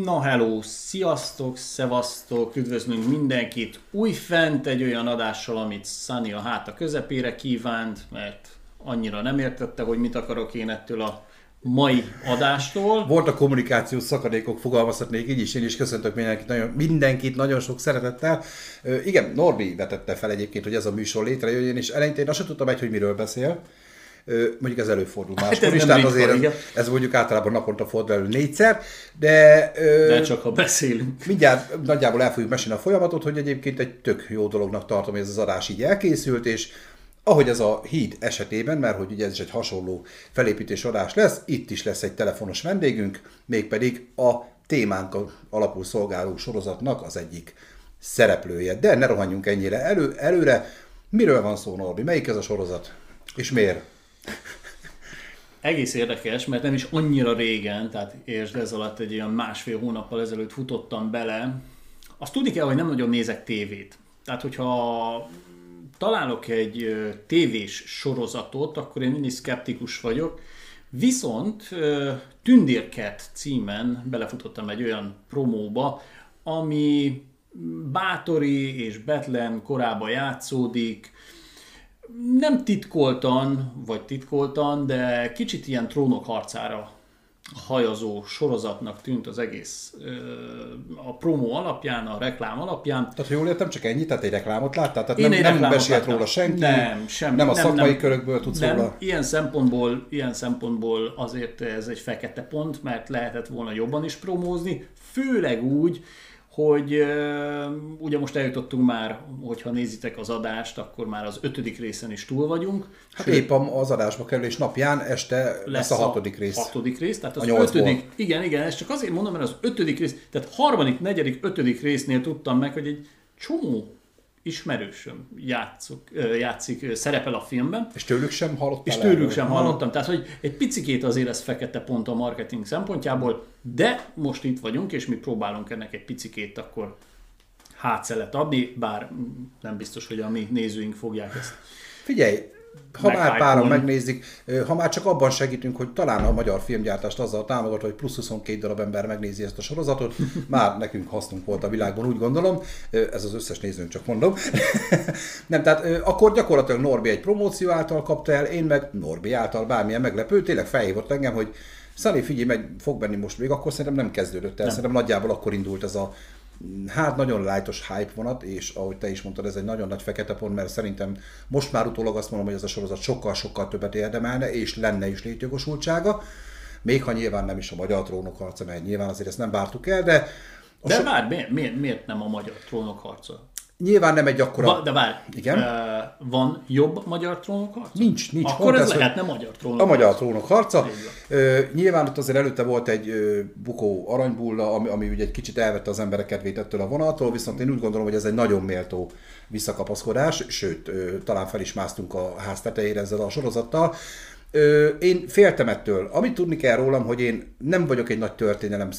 Na hello, sziasztok, szevasztok, üdvözlünk mindenkit újfent egy olyan adással, amit Sunny a háta közepére kívánt, mert annyira nem értette, hogy mit akarok én ettől a mai adástól. Volt a kommunikációs szakadékok, fogalmazhatnék így is, én is köszöntök mindenkit nagyon, mindenkit nagyon sok szeretettel. Ö, igen, Norbi vetette fel egyébként, hogy ez a műsor létrejöjjön, és eleinte én azt sem tudtam egy, hogy miről beszél. Mondjuk ez előfordul Hát máskor ez is, tehát azért igen. ez, ez mondjuk általában naponta fordul elő négyszer, de, De csak ha beszélünk. mindjárt nagyjából el fogjuk mesélni a folyamatot, hogy egyébként egy tök jó dolognak tartom, hogy ez az adás így elkészült, és ahogy ez a híd esetében, mert hogy ugye ez is egy hasonló felépítés adás lesz, itt is lesz egy telefonos vendégünk, mégpedig a témánk alapul szolgáló sorozatnak az egyik szereplője. De ne rohanjunk ennyire elő, előre. Miről van szó, Norbi? Melyik ez a sorozat? És miért? Egész érdekes, mert nem is annyira régen, tehát és ez alatt egy olyan másfél hónappal ezelőtt futottam bele. Azt tudni kell, hogy nem nagyon nézek tévét. Tehát, hogyha találok egy tévés sorozatot, akkor én mindig szkeptikus vagyok. Viszont Tündérket címen belefutottam egy olyan promóba, ami Bátori és Betlen korában játszódik, nem titkoltan, vagy titkoltan, de kicsit ilyen trónok harcára hajazó sorozatnak tűnt az egész a promó alapján, a reklám alapján. Tehát, ha jól értem, csak ennyi, tehát egy reklámot láttál? Tehát Én nem, nem láttam. róla senki? Nem, sem, nem a nem, szakmai nem. körökből tudsz nem, róla? Ilyen szempontból, ilyen szempontból azért ez egy fekete pont, mert lehetett volna jobban is promózni, főleg úgy, hogy ugye most eljutottunk már, hogyha nézitek az adást, akkor már az ötödik részen is túl vagyunk. Hát épp a- az adásba kerülés napján este lesz, a hatodik rész. Hatodik rész, tehát az A ötödik, igen, igen, ezt csak azért mondom, mert az ötödik rész, tehát harmadik, negyedik, ötödik résznél tudtam meg, hogy egy csomó ismerősöm játszok, ö, játszik, szerepel a filmben, És tőlük sem hallottál és tőlük sem Ha. hallottam. Tehát, hogy egy picikét azért ez fekete pont a marketing szempontjából, de most itt vagyunk, és mi próbálunk ennek egy picikét akkor hátszelet adni, bár nem biztos, hogy a mi nézőink fogják ezt. Figyelj, ha már Meghype-olni. páran megnézik, ha már csak abban segítünk, hogy talán a magyar filmgyártást azzal támogat, hogy plusz 22 darab ember megnézi ezt a sorozatot, már nekünk hasznunk volt a világban, úgy gondolom. Ez az összes nézőnk, csak mondom. Nem, tehát akkor gyakorlatilag Norbi egy promóció által kapta el, én meg Norbi által bármilyen meglepő, tényleg felhívott engem, hogy Szali, figyelj meg, fog benni most még, akkor szerintem nem kezdődött el, szerintem nagyjából akkor indult ez a Hát nagyon lájtos hype vonat, és ahogy te is mondtad, ez egy nagyon nagy fekete pont, mert szerintem most már utólag azt mondom, hogy ez a sorozat sokkal-sokkal többet érdemelne, és lenne is létjogosultsága. Még ha nyilván nem is a magyar trónok harca, mert nyilván azért ezt nem vártuk el, de De so- várj, miért, miért, miért nem a magyar trónok harca? Nyilván nem egy akkora... Va, de várj, Igen? ö, van jobb magyar trónok harca? Nincs, nincs. Akkor Pont ez ez, lehetne magyar trónok A magyar trónok harca. Így van. Ö, nyilván ott azért előtte volt egy ö, bukó aranybulla, ami, ami ugye egy kicsit elvette az emberek kedvét ettől a vonattól, viszont én úgy gondolom, hogy ez egy nagyon méltó visszakapaszkodás, sőt, ö, talán fel is másztunk a ház tetejére ezzel a sorozattal. Ö, én féltem ettől. Amit tudni kell rólam, hogy én nem vagyok egy nagy történelem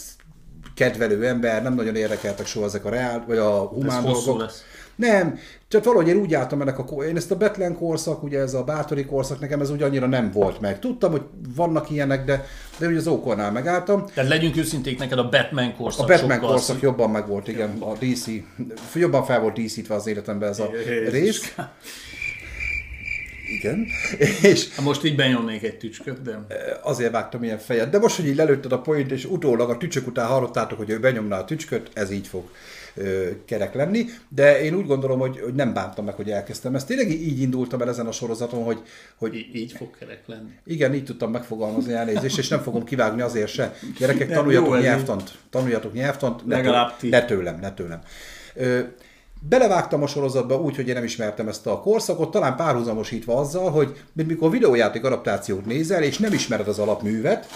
kedvelő ember, nem nagyon érdekeltek soha ezek a reál, vagy a humán hosszú dolgok. lesz. Nem, csak valahogy én úgy álltam ennek a, én ezt a Betlen korszak, ugye ez a Bátori korszak, nekem ez úgy annyira nem volt meg. Tudtam, hogy vannak ilyenek, de, de ugye az ókornál megálltam. Tehát legyünk őszinték, neked a Batman korszak A Batman korszak jobban meg volt, igen, a DC, jobban fel volt díszítve az életemben ez a rész. Igen, és Hát most így benyomnék egy tücsköt, de... azért vágtam ilyen fejet. De most, hogy így lelőtted a point, és utólag a tücsök után hallottátok, hogy ő benyomná a tücsköt, ez így fog ö, kerek lenni. De én úgy gondolom, hogy, hogy nem bántam meg, hogy elkezdtem ezt. Tényleg így indultam el ezen a sorozaton, hogy, hogy Így, így fog kerek lenni. igen, így tudtam megfogalmazni elnézést, és nem fogom kivágni azért se. Gyerekek, tanuljatok nyelvtant. Tanuljatok nyelvtant. Ne, tőlem, ne tőlem, ne tőlem. Ö, Belevágtam a sorozatba úgy, hogy én nem ismertem ezt a korszakot, talán párhuzamosítva azzal, hogy mint mikor videójáték adaptációt nézel, és nem ismered az alapművet,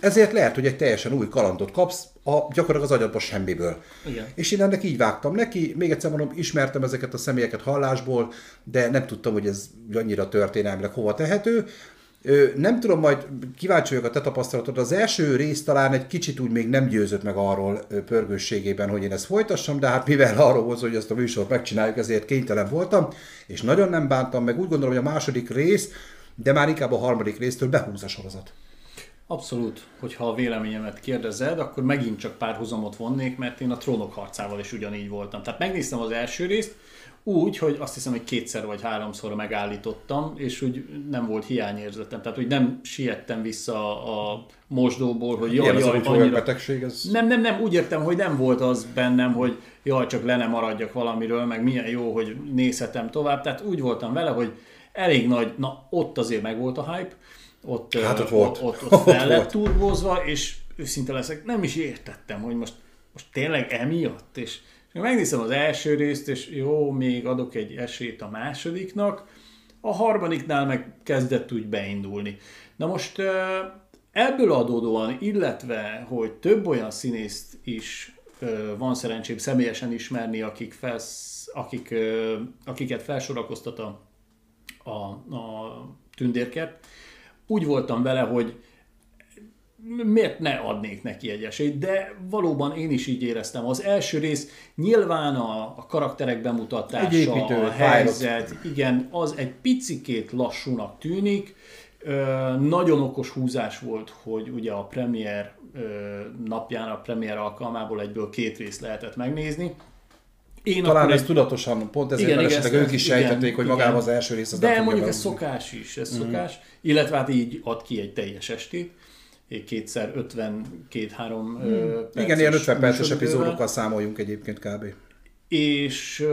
ezért lehet, hogy egy teljesen új kalandot kapsz, a, gyakorlatilag az agyadba semmiből. Igen. És én ennek így vágtam neki, még egyszer mondom, ismertem ezeket a személyeket hallásból, de nem tudtam, hogy ez annyira történelmileg hova tehető. Nem tudom, majd kíváncsi vagyok a te tapasztalatod. Az első rész talán egy kicsit úgy még nem győzött meg arról pörgősségében, hogy én ezt folytassam, de hát mivel arról volt, hogy ezt a műsort megcsináljuk, ezért kénytelen voltam, és nagyon nem bántam meg. Úgy gondolom, hogy a második rész, de már inkább a harmadik résztől behúz a sorozat. Abszolút, hogyha a véleményemet kérdezed, akkor megint csak párhuzamot vonnék, mert én a trónok harcával is ugyanígy voltam. Tehát megnéztem az első részt, úgy, hogy azt hiszem, hogy kétszer vagy háromszor megállítottam, és úgy nem volt hiányérzetem. Tehát, hogy nem siettem vissza a mosdóból, hogy jaj, jaj, jaj, annyira... betegség, ez... Nem, nem, nem, úgy értem, hogy nem volt az bennem, hogy jaj, csak le nem maradjak valamiről, meg milyen jó, hogy nézhetem tovább. Tehát úgy voltam vele, hogy elég nagy, na ott azért meg volt a hype, ott, hát ott, volt. ott, ott, ott fel lett turbózva, és őszinte leszek, nem is értettem, hogy most, most tényleg emiatt, és megnézem az első részt, és jó, még adok egy esélyt a másodiknak, a harmadiknál meg kezdett úgy beindulni. Na most ebből adódóan, illetve, hogy több olyan színészt is van szerencsém személyesen ismerni, akik felsz, akik, akiket felsorakoztat a, a, a tündérkert, úgy voltam vele, hogy miért ne adnék neki egy esélyt, de valóban én is így éreztem. Az első rész nyilván a, a karakterek bemutatása, egy építő, a helyzet, pilot. igen, az egy picikét lassúnak tűnik. Ö, nagyon okos húzás volt, hogy ugye a premier ö, napján, a premier alkalmából egyből két részt lehetett megnézni. Én Talán ez egy... tudatosan, pont ezért, igen, esetleg ők is sejtették, igen, hogy magában az első rész az De mondjuk ez szokás is, ez mm. szokás, illetve hát így ad ki egy teljes estét kétszer 52-3 hmm. perces Igen, ilyen 50 perces epizódokkal számoljunk egyébként kb. És,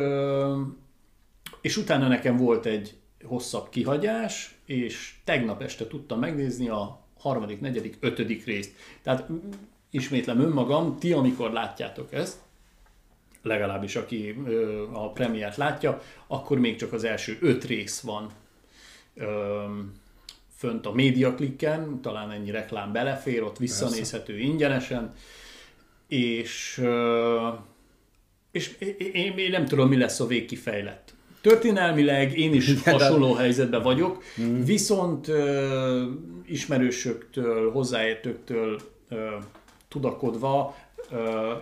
és utána nekem volt egy hosszabb kihagyás, és tegnap este tudtam megnézni a harmadik, negyedik, ötödik részt. Tehát ismétlem önmagam, ti amikor látjátok ezt, legalábbis aki a premiért látja, akkor még csak az első öt rész van fönt a médiaklikken, talán ennyi reklám belefér, ott visszanézhető Persze. ingyenesen, és, és én, én nem tudom, mi lesz a végkifejlett. Történelmileg én is Igen, hasonló de... helyzetben vagyok, mm. viszont ismerősöktől, hozzáértőktől tudakodva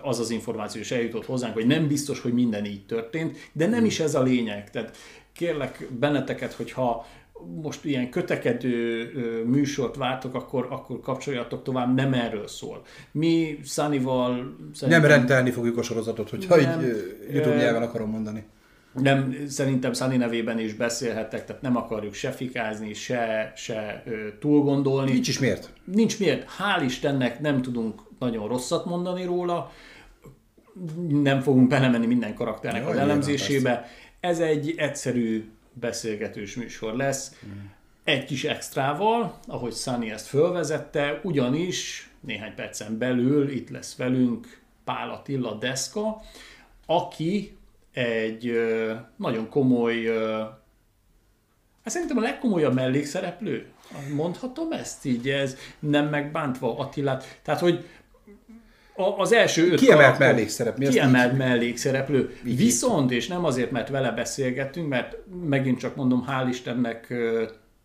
az az információ is eljutott hozzánk, hogy nem biztos, hogy minden így történt, de nem mm. is ez a lényeg. Tehát kérlek benneteket, hogyha most ilyen kötekedő műsort vártok, akkor, akkor kapcsoljatok tovább, nem erről szól. Mi Sunnyval... Nem rendelni fogjuk a sorozatot, hogyha nem, így YouTube nyelven akarom mondani. Nem, szerintem Sunny nevében is beszélhetek, tehát nem akarjuk se fikázni, se, se túl gondolni. Nincs is miért. Nincs miért. Hál' Istennek nem tudunk nagyon rosszat mondani róla, nem fogunk belemenni minden karakternek Jaj, az elemzésébe. Ez egy egyszerű beszélgetős műsor lesz. Mm. Egy kis extrával, ahogy Sunny ezt fölvezette, ugyanis néhány percen belül itt lesz velünk Pál Attila Deszka, aki egy nagyon komoly, hát szerintem a legkomolyabb mellékszereplő. Mondhatom ezt így, ez nem megbántva Attilát. Tehát, hogy az első öt Kiemelt karakter, mellékszerep. Mi kiemelt így, mellékszereplő. Így Viszont, és nem azért, mert vele beszélgettünk, mert megint csak mondom, hál' Istennek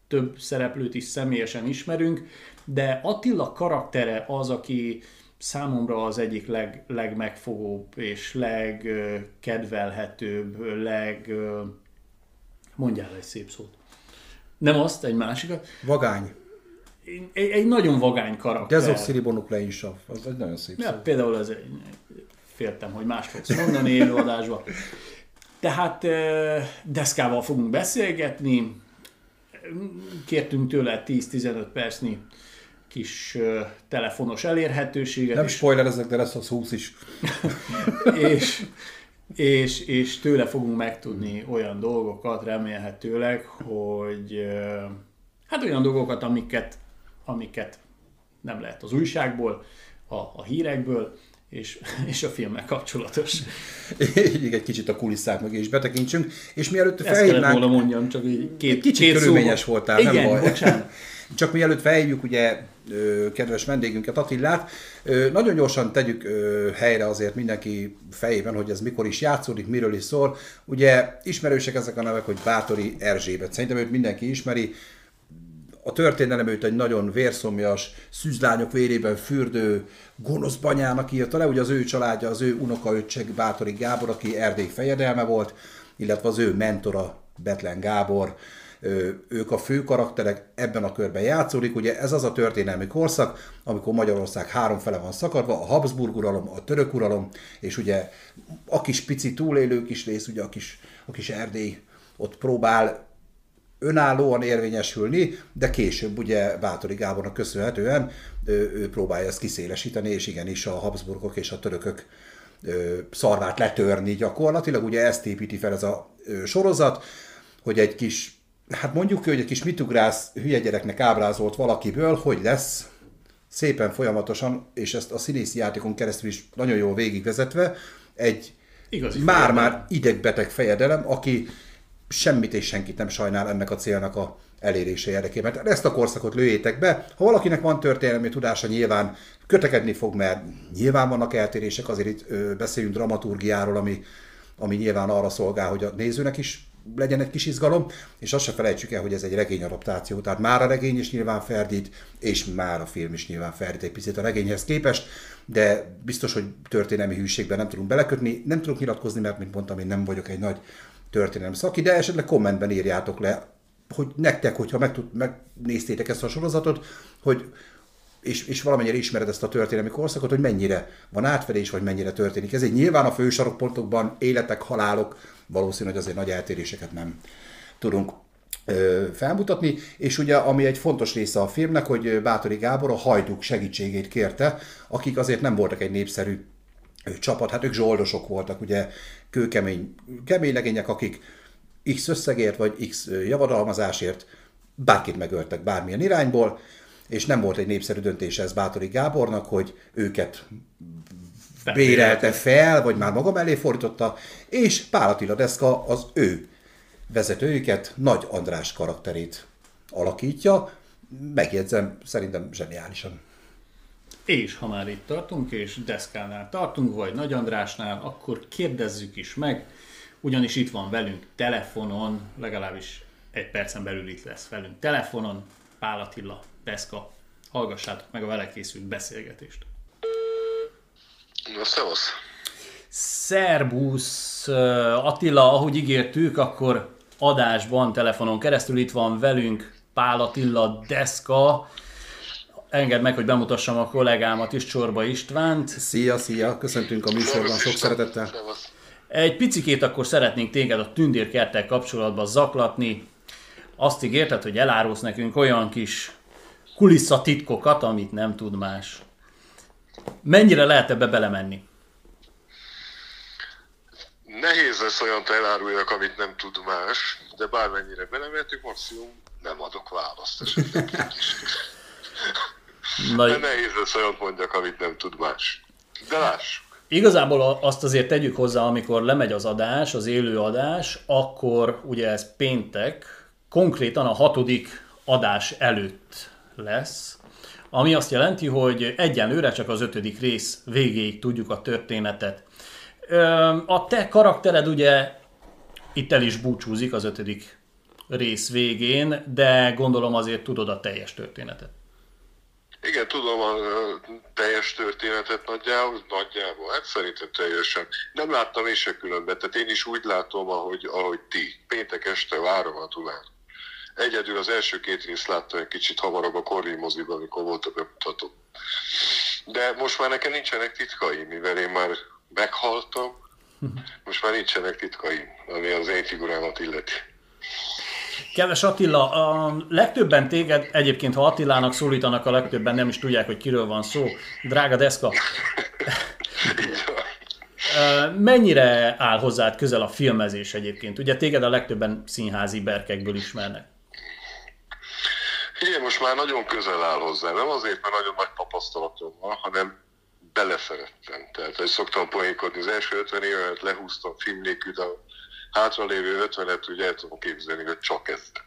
több szereplőt is személyesen ismerünk, de Attila karaktere az, aki számomra az egyik leg, legmegfogóbb és legkedvelhetőbb, leg... Mondjál egy szép szót. Nem azt, egy másikat. Vagány egy, egy nagyon vagány karakter. Dezoxiribonuklein az egy nagyon szép ja, szó. Például ez egy, féltem, hogy más fogsz mondani élőadásban. Tehát deszkával fogunk beszélgetni, kértünk tőle 10-15 percnyi kis telefonos elérhetőséget. Nem spoiler ezek, de lesz az 20 is. és, és, és tőle fogunk megtudni olyan dolgokat, remélhetőleg, hogy hát olyan dolgokat, amiket amiket nem lehet az újságból, a, a hírekből, és, és a filmmel kapcsolatos. Így egy kicsit a kulisszák mögé is betekintsünk, és mielőtt Ezt felhívnánk... volna mondjam, csak így két, kicsit két körülményes szóval. voltál, Igen, nem baj. Bocsánat. Csak mielőtt felhívjuk ugye kedves vendégünket, Attillát, nagyon gyorsan tegyük helyre azért mindenki fejében, hogy ez mikor is játszódik, miről is szól. Ugye ismerősek ezek a nevek, hogy Bátori Erzsébet. Szerintem őt mindenki ismeri, a történelem őt egy nagyon vérszomjas, szűzlányok vérében fürdő gonosz banyának írta le, ugye az ő családja, az ő unokaöccseg Bátori Gábor, aki Erdély fejedelme volt, illetve az ő mentora Betlen Gábor. ők a fő karakterek, ebben a körben játszódik. Ugye ez az a történelmi korszak, amikor Magyarország három fele van szakadva, a Habsburg uralom, a török uralom, és ugye a kis pici túlélő kis rész, ugye a kis, a kis Erdély ott próbál önállóan érvényesülni, de később ugye Bátori Gábornak köszönhetően ő, ő próbálja ezt kiszélesíteni, és igenis a Habsburgok és a törökök szarvát letörni gyakorlatilag. Ugye ezt építi fel ez a sorozat, hogy egy kis, hát mondjuk hogy egy kis mitugrász hülye gyereknek ábrázolt valakiből, hogy lesz szépen folyamatosan, és ezt a színészi játékon keresztül is nagyon jól végigvezetve, egy már-már idegbeteg fejedelem, aki semmit és senkit nem sajnál ennek a célnak a elérése érdekében. Tehát ezt a korszakot lőjétek be. Ha valakinek van történelmi tudása, nyilván kötekedni fog, mert nyilván vannak eltérések, azért itt ö, beszéljünk dramaturgiáról, ami, ami nyilván arra szolgál, hogy a nézőnek is legyen egy kis izgalom, és azt se felejtsük el, hogy ez egy regényadaptáció, tehát már a regény is nyilván ferdít, és már a film is nyilván ferdít egy picit a regényhez képest, de biztos, hogy történelmi hűségben nem tudunk belekötni, nem tudok nyilatkozni, mert mint mondtam, én nem vagyok egy nagy történelmi szaki, de esetleg kommentben írjátok le, hogy nektek, hogyha meg tud, megnéztétek ezt a sorozatot, hogy és, és valamennyire ismered ezt a történelmi korszakot, hogy mennyire van átfedés, vagy mennyire történik. Ez egy nyilván a fősarokpontokban életek, halálok, valószínű, hogy azért nagy eltéréseket nem tudunk ö, felmutatni, és ugye ami egy fontos része a filmnek, hogy Bátori Gábor a hajduk segítségét kérte, akik azért nem voltak egy népszerű csapat, hát ők zsoldosok voltak, ugye kőkemény kemény legények, akik X összegért vagy X javadalmazásért bárkit megöltek bármilyen irányból, és nem volt egy népszerű döntése ez Bátori Gábornak, hogy őket bérelte fel, vagy már maga mellé fordította, és Pál Attila Deszka az ő vezetőjüket, Nagy András karakterét alakítja, megjegyzem, szerintem zseniálisan. És ha már itt tartunk, és Deszkánál tartunk, vagy Nagy Andrásnál, akkor kérdezzük is meg, ugyanis itt van velünk telefonon, legalábbis egy percen belül itt lesz velünk telefonon, Pál Attila, Deszka. Hallgassátok meg a vele készült beszélgetést. Na, szevasz! Szerbusz Attila, ahogy ígértük, akkor adásban, telefonon keresztül itt van velünk Pál Attila Deszka, Engedd meg, hogy bemutassam a kollégámat is, Csorba Istvánt. Szia, szia, köszöntünk a műsorban, sok szeretettel. Egy picikét akkor szeretnénk téged a tündérkerttel kapcsolatban zaklatni. Azt ígérted, hogy elárulsz nekünk olyan kis kulisszatitkokat, amit nem tud más. Mennyire lehet ebbe belemenni? Nehéz lesz olyan eláruljak, amit nem tud más, de bármennyire belemehetünk, maximum nem adok választ Na, De nehéz lesz olyan mondjak, amit nem tud más. De lássuk. Igazából azt azért tegyük hozzá, amikor lemegy az adás, az élő adás, akkor ugye ez péntek, konkrétan a hatodik adás előtt lesz, ami azt jelenti, hogy egyenlőre csak az ötödik rész végéig tudjuk a történetet. A te karaktered ugye itt el is búcsúzik az ötödik rész végén, de gondolom azért tudod a teljes történetet. Igen, tudom a teljes történetet nagyjából, nagyjából, hát szerintem teljesen. Nem láttam én se különben, tehát én is úgy látom, ahogy, ahogy ti. Péntek este várom a Dunán. Egyedül az első két részt láttam egy kicsit hamarabb a Corvin moziban, amikor volt a bemutató. De most már nekem nincsenek titkai, mivel én már meghaltam, most már nincsenek titkai, ami az én figurámat illeti. Kedves Attila, a legtöbben téged, egyébként ha Attilának szólítanak, a legtöbben nem is tudják, hogy kiről van szó. Drága Deszka. Mennyire áll hozzád közel a filmezés egyébként? Ugye téged a legtöbben színházi berkekből ismernek. Igen, most már nagyon közel áll hozzá. Nem azért, mert nagyon nagy tapasztalatom van, hanem beleszerettem. Tehát, hogy szoktam poénkodni, az első 50 évet lehúztam film nélkül, de hátralévő 50-et ugye el tudom képzelni, hogy csak ezt.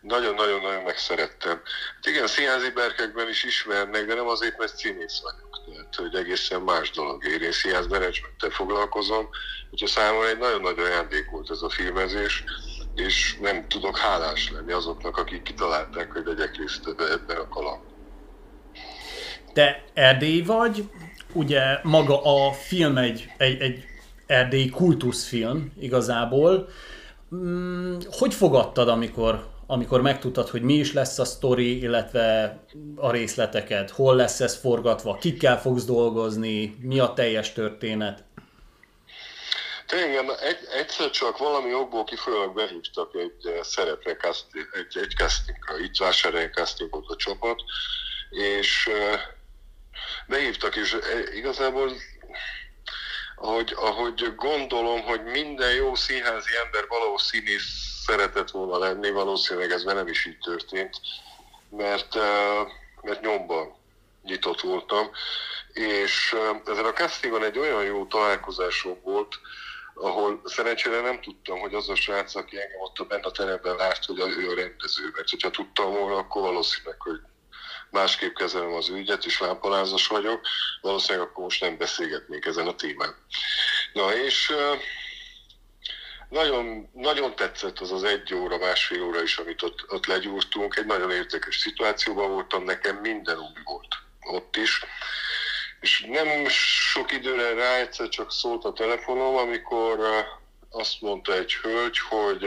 Nagyon-nagyon-nagyon megszerettem. Hát igen, színházi berkekben is ismernek, de nem azért, mert színész vagyok. Tehát, hogy egészen más dolog ér. Én színház menedzsmenttel foglalkozom, úgyhogy számomra egy nagyon nagy ajándék volt ez a filmezés, és nem tudok hálás lenni azoknak, akik kitalálták, hogy legyek részt ebben a kaland. Te Erdély vagy, ugye maga a film egy, egy, egy erdélyi kultuszfilm igazából. Mm, hogy fogadtad, amikor, amikor megtudtad, hogy mi is lesz a sztori, illetve a részleteket, hol lesz ez forgatva, kikkel fogsz dolgozni, mi a teljes történet? Tényleg, egy, egyszer csak valami okból kifolyólag behívtak egy eh, szerepre, egy, egy castingra, itt vásárhelyen casting volt a csapat, és uh, behívtak, és eh, igazából ahogy, ahogy gondolom, hogy minden jó színházi ember valahol színész szeretett volna lenni, valószínűleg ez nem is így történt, mert, mert nyomban nyitott voltam, és ezen a castingon egy olyan jó találkozásom volt, ahol szerencsére nem tudtam, hogy az a srác, aki engem ott benne a teremben lárt, hogy ő a rendező. Mert hogyha tudtam volna, akkor valószínűleg, hogy másképp kezelem az ügyet, és lámpalázas vagyok, valószínűleg akkor most nem beszélgetnék ezen a témán. Na és nagyon, nagyon tetszett az az egy óra, másfél óra is, amit ott, ott legyúrtunk. Egy nagyon értékes szituációban voltam, nekem minden új volt ott is. És nem sok időre rá egyszer csak szólt a telefonom, amikor azt mondta egy hölgy, hogy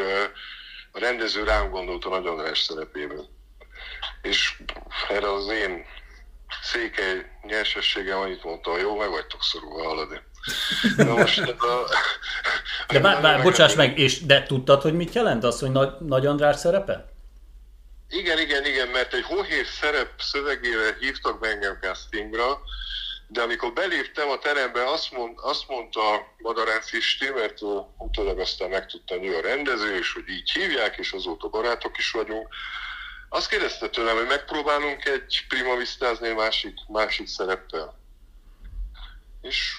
a rendező rám gondolt a Nagy András szerepében. És erre az én székely nyersességem annyit mondta, jó, meg vagytok szorulva haladni. Na most a... De bár, bár, bocsáss meg, és de tudtad, hogy mit jelent az, hogy Nagy, Nagy András szerepe? Igen, igen, igen, mert egy hohér szerep szövegére hívtak be engem castingra, de amikor beléptem a terembe, azt, mond, azt mondta Madaránc Isti, mert utólag aztán megtudta hogy a rendező, és hogy így hívják, és azóta barátok is vagyunk, azt kérdezte tőlem, hogy megpróbálunk egy prima visztázni másik, másik szereppel. És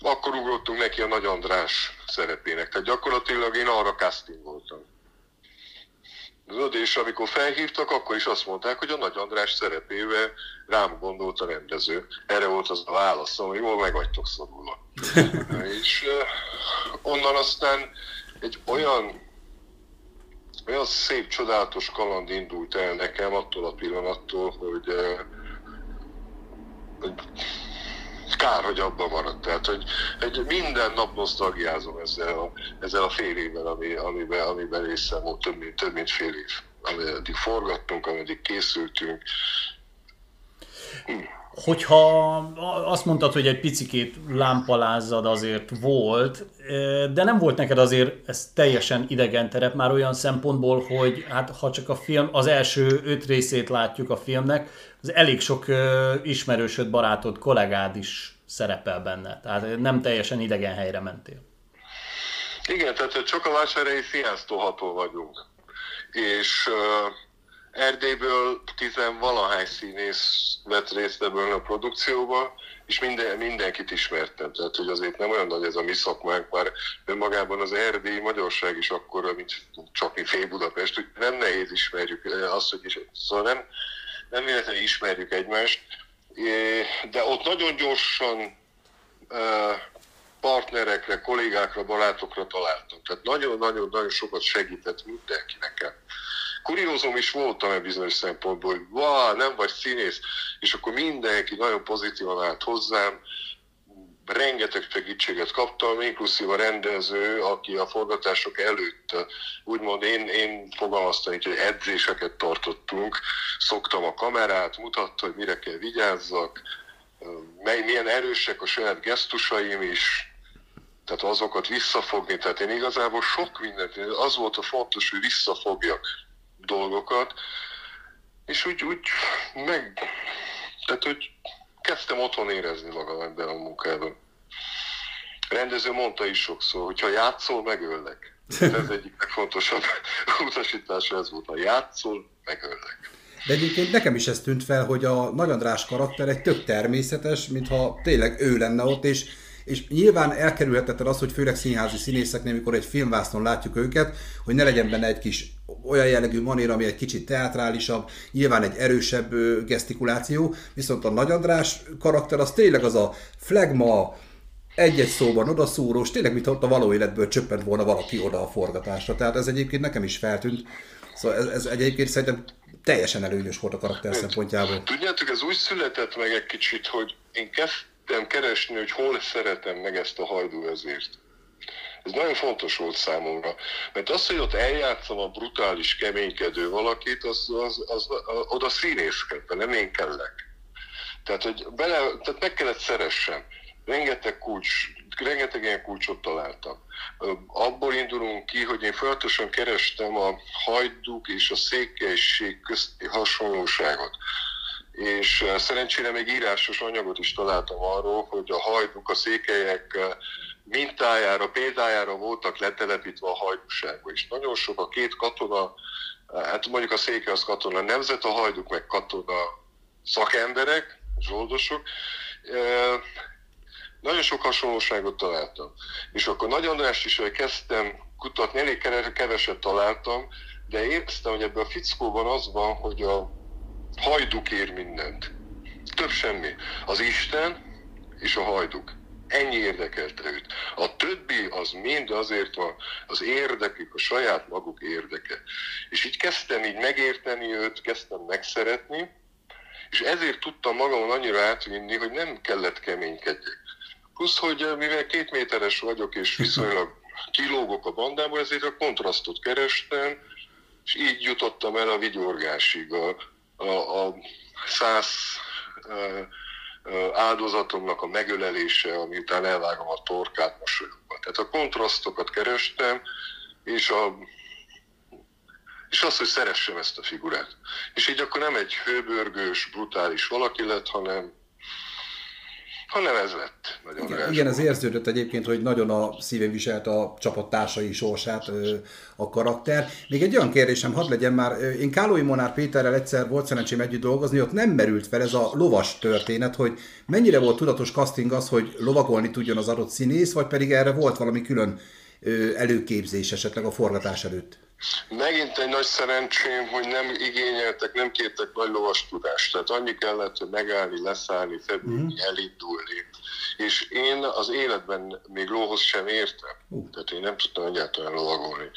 akkor ugrottunk neki a Nagy András szerepének. Tehát gyakorlatilag én arra casting voltam. És amikor felhívtak, akkor is azt mondták, hogy a Nagy András szerepével rám gondolt a rendező. Erre volt az a válaszom, hogy jól meg vagytok szorulva. és uh, onnan aztán egy olyan olyan szép, csodálatos kaland indult el nekem attól a pillanattól, hogy, uh, hogy kár, hogy abban maradt. Tehát, hogy, hogy minden nap nosztalgiázom ezzel a, ezzel a fél évvel, ami, amiben, amiben részem volt több mint, több mint fél év. Ameddig forgattunk, ameddig készültünk. Hm. Hogyha azt mondtad, hogy egy picikét lámpalázad azért volt, de nem volt neked azért ez teljesen idegen terep már olyan szempontból, hogy hát ha csak a film, az első öt részét látjuk a filmnek, az elég sok ismerősöd, barátod, kollégád is szerepel benne. Tehát nem teljesen idegen helyre mentél. Igen, tehát csak a vásárhelyi színháztól vagyunk. És uh, Erdélyből tizenvalahány színész vett részt ebből a produkcióba, és minden, mindenkit ismertem. Tehát, hogy azért nem olyan nagy ez a mi szakmánk, már önmagában az Erdély magyarság is akkor, mint csak mi fél Budapest, hogy nem nehéz ismerjük azt, hogy is, szóval nem, nem véletlenül ismerjük egymást, de ott nagyon gyorsan partnerekre, kollégákra, barátokra találtam. Tehát nagyon-nagyon-nagyon sokat segített mindenki Kuriózom is voltam egy bizonyos szempontból, hogy vá, nem vagy színész, és akkor mindenki nagyon pozitívan állt hozzám, rengeteg segítséget kaptam, inkluszív a rendező, aki a forgatások előtt, úgymond én, én fogalmaztam hogy edzéseket tartottunk, szoktam a kamerát, mutatta, hogy mire kell vigyázzak, mely, milyen erősek a saját gesztusaim is, tehát azokat visszafogni, tehát én igazából sok mindent, az volt a fontos, hogy visszafogjak dolgokat, és úgy, úgy meg, tehát hogy kezdtem otthon érezni magam ebben a munkában. Rendező mondta is sokszor, hogy ha játszol, megöllek. Ez egyik legfontosabb utasítása ez volt, ha játszol, megöllek. De egyébként nekem is ez tűnt fel, hogy a Nagy András karakter egy tök természetes, mintha tényleg ő lenne ott, és és nyilván elkerülhetetlen az, hogy főleg színházi színészeknél, amikor egy filmvásznon látjuk őket, hogy ne legyen benne egy kis olyan jellegű manér, ami egy kicsit teátrálisabb, nyilván egy erősebb gesztikuláció, viszont a Nagy András karakter az tényleg az a flagma, egy-egy szóban odaszúrós, tényleg mintha ott a való életből csöppent volna valaki oda a forgatásra. Tehát ez egyébként nekem is feltűnt. Szóval ez, ez egyébként szerintem teljesen előnyös volt a karakter szempontjából. Tudjátok, ez úgy született meg egy kicsit, hogy én kezdtem keresni, hogy hol szeretem meg ezt a hajdúvezért. Ez nagyon fontos volt számomra. Mert az, hogy ott eljátszom a brutális, keménykedő valakit, az, az, az, az oda színészkedve, nem én kellek. Tehát, hogy bele, tehát meg kellett szeressem. Rengeteg kulcs, rengeteg ilyen kulcsot találtam. Abból indulunk ki, hogy én folyamatosan kerestem a hajduk és a székelység közti hasonlóságot. És szerencsére még írásos anyagot is találtam arról, hogy a hajduk, a székelyek mintájára, példájára voltak letelepítve a hajdúságba. És nagyon sok a két katona, hát mondjuk a széke az katona nemzet, a hajduk meg katona szakemberek, zsoldosok. Nagyon sok hasonlóságot találtam. És akkor Nagy Andrást is hogy kezdtem kutatni, elég keveset találtam, de éreztem, hogy ebben a fickóban az van, hogy a hajduk ér mindent. Több semmi. Az Isten és a hajduk. Ennyi érdekelte őt. A többi az mind azért van, az érdekük, a saját maguk érdeke. És így kezdtem így megérteni őt, kezdtem megszeretni, és ezért tudtam magamon annyira átvinni, hogy nem kellett keménykedjek. Plusz, hogy eh, mivel két méteres vagyok, és viszonylag kilógok a bandából, ezért a kontrasztot kerestem, és így jutottam el a vigyorgásig, a, a, a száz uh, áldozatomnak a megölelése, ami után elvágom a torkát mosolyogva. Tehát a kontrasztokat kerestem, és, a, és azt, hogy szeressem ezt a figurát. És így akkor nem egy hőbörgős, brutális valaki lett, hanem hanem ez lett. Nagyon igen, igen, ez érződött egyébként, hogy nagyon a szívén viselt a csapattársai sorsát a karakter. Még egy olyan kérdésem, hadd legyen már, én Kálói Monár Péterrel egyszer volt szerencsém együtt dolgozni, ott nem merült fel ez a lovas történet, hogy mennyire volt tudatos casting az, hogy lovagolni tudjon az adott színész, vagy pedig erre volt valami külön előképzés esetleg a forgatás előtt? Megint egy nagy szerencsém, hogy nem igényeltek, nem kértek nagy lovas tudást. Tehát annyi kellett, hogy megállni, leszállni, febülni, uh-huh. elindulni. És én az életben még lóhoz sem értem. Tehát én nem tudtam egyáltalán lovagolni.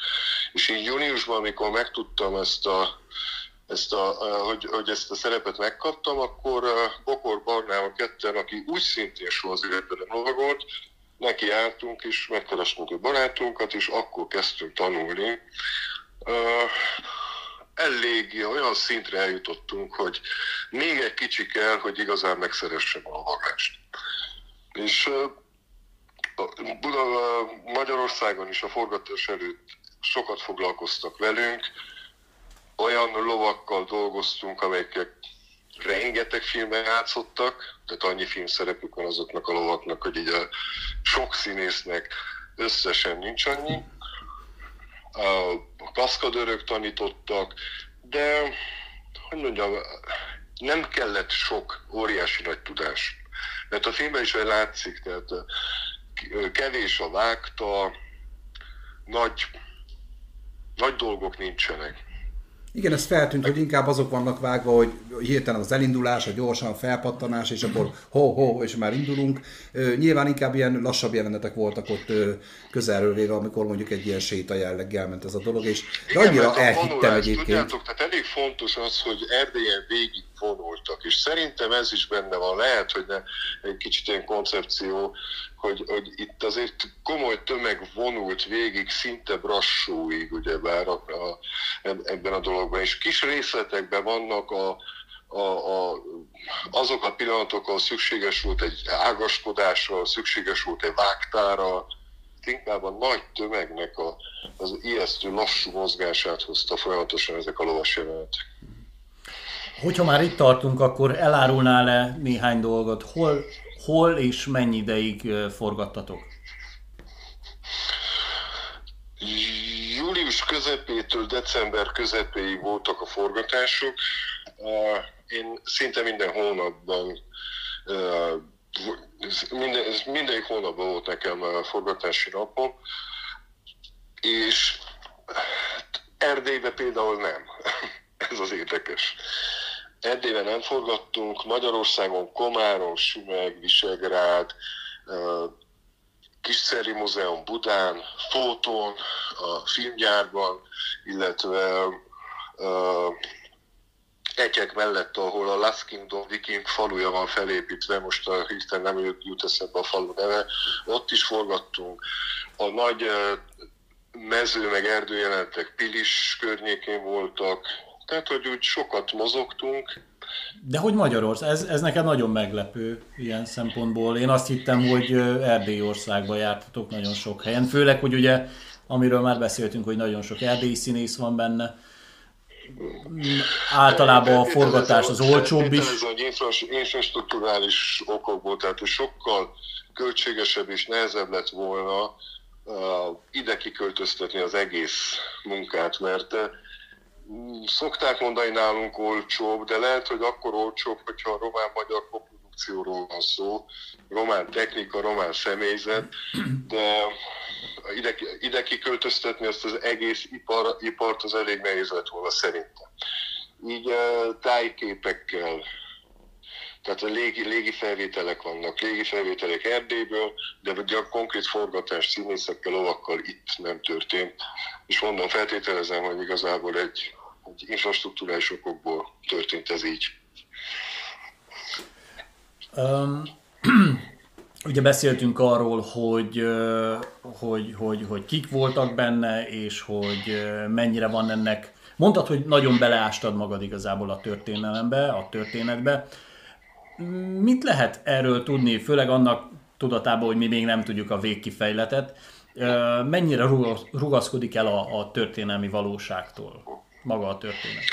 És így júniusban, amikor megtudtam ezt a ezt a, hogy, hogy ezt a szerepet megkaptam, akkor Bokor Barnával ketten, aki úgy szintén soha az életben nem lovagolt, neki álltunk, és megkerestünk a barátunkat, és akkor kezdtünk tanulni uh, elég olyan szintre eljutottunk, hogy még egy kicsi kell, hogy igazán megszeressem a lovagást. És Buda, Magyarországon is a forgatás előtt sokat foglalkoztak velünk, olyan lovakkal dolgoztunk, amelyek rengeteg filmben játszottak, tehát annyi filmszerepük van azoknak a lovaknak, hogy így a sok színésznek összesen nincs annyi a kaszkadőrök tanítottak, de hogy mondjam, nem kellett sok óriási nagy tudás. Mert a filmben is látszik, tehát kevés a vágta, nagy, nagy dolgok nincsenek. Igen, ez feltűnt, hogy inkább azok vannak vágva, hogy hirtelen az elindulás, a gyorsan a felpattanás, és akkor ho-ho, és már indulunk. Nyilván inkább ilyen lassabb jelenetek voltak ott közelről véve, amikor mondjuk egy ilyen séta jelleggel ment ez a dolog, és Igen, annyira elhittem egyébként. Tudjátok, tehát elég fontos az, hogy Erdélyen végig vonultak, és szerintem ez is benne van. Lehet, hogy ne, egy kicsit ilyen koncepció, hogy, hogy itt azért komoly tömeg vonult végig, szinte brassóig, ugyebár a, a, ebben a dologban, és kis részletekben vannak a, a, a, azok a pillanatok, ahol szükséges volt egy ágaskodásra, szükséges volt egy vágtára, inkább a nagy tömegnek a, az ijesztő lassú mozgását hozta folyamatosan ezek a lovas jelenetek. Hogyha már itt tartunk, akkor elárulnál-e néhány dolgot? Hol, hol és mennyi ideig forgattatok? Július közepétől december közepéig voltak a forgatások. Én szinte minden hónapban minden, minden hónapban volt nekem a forgatási napom, és Erdélybe például nem. Ez az érdekes. Erdélybe nem forgattunk, Magyarországon Komárom, Sümeg, Visegrád, Kiszeri Múzeum Budán, Fóton, a filmgyárban, illetve Egyek mellett, ahol a Last Kingdom Viking faluja van felépítve, most a hirtelen nem jut eszembe a falu neve, ott is forgattunk. a nagy mező meg erdőjelentek Pilis környékén voltak, tehát hogy úgy sokat mozogtunk. De hogy Magyarország, ez, ez neked nagyon meglepő ilyen szempontból. Én azt hittem, hogy Erdély országba jártatok nagyon sok helyen, főleg, hogy ugye, amiről már beszéltünk, hogy nagyon sok erdélyi színész van benne, általában a forgatás az olcsóbb is. Ez egy infrastruktúrális okokból, tehát hogy sokkal költségesebb és nehezebb lett volna uh, ide kiköltöztetni az egész munkát, mert uh, szokták mondani nálunk olcsóbb, de lehet, hogy akkor olcsóbb, hogyha a román-magyar koprodukcióról van szó, román technika, román személyzet, de ide, ide kiköltöztetni ezt az egész ipar, ipart az elég nehéz lett volna szerintem. Így uh, tájképekkel, tehát a légi, légi felvételek vannak, légi felvételek Erdélyből, de a konkrét forgatás színészekkel, lovakkal itt nem történt. És mondom, feltételezem, hogy igazából egy, egy infrastruktúrális okokból történt ez így. Um, ugye beszéltünk arról, hogy, hogy, hogy, hogy kik voltak benne, és hogy mennyire van ennek Mondtad, hogy nagyon beleástad magad igazából a történelembe, a történetbe. Mit lehet erről tudni, főleg annak tudatában, hogy mi még nem tudjuk a végkifejletet, mennyire rugaszkodik el a, a történelmi valóságtól maga a történet?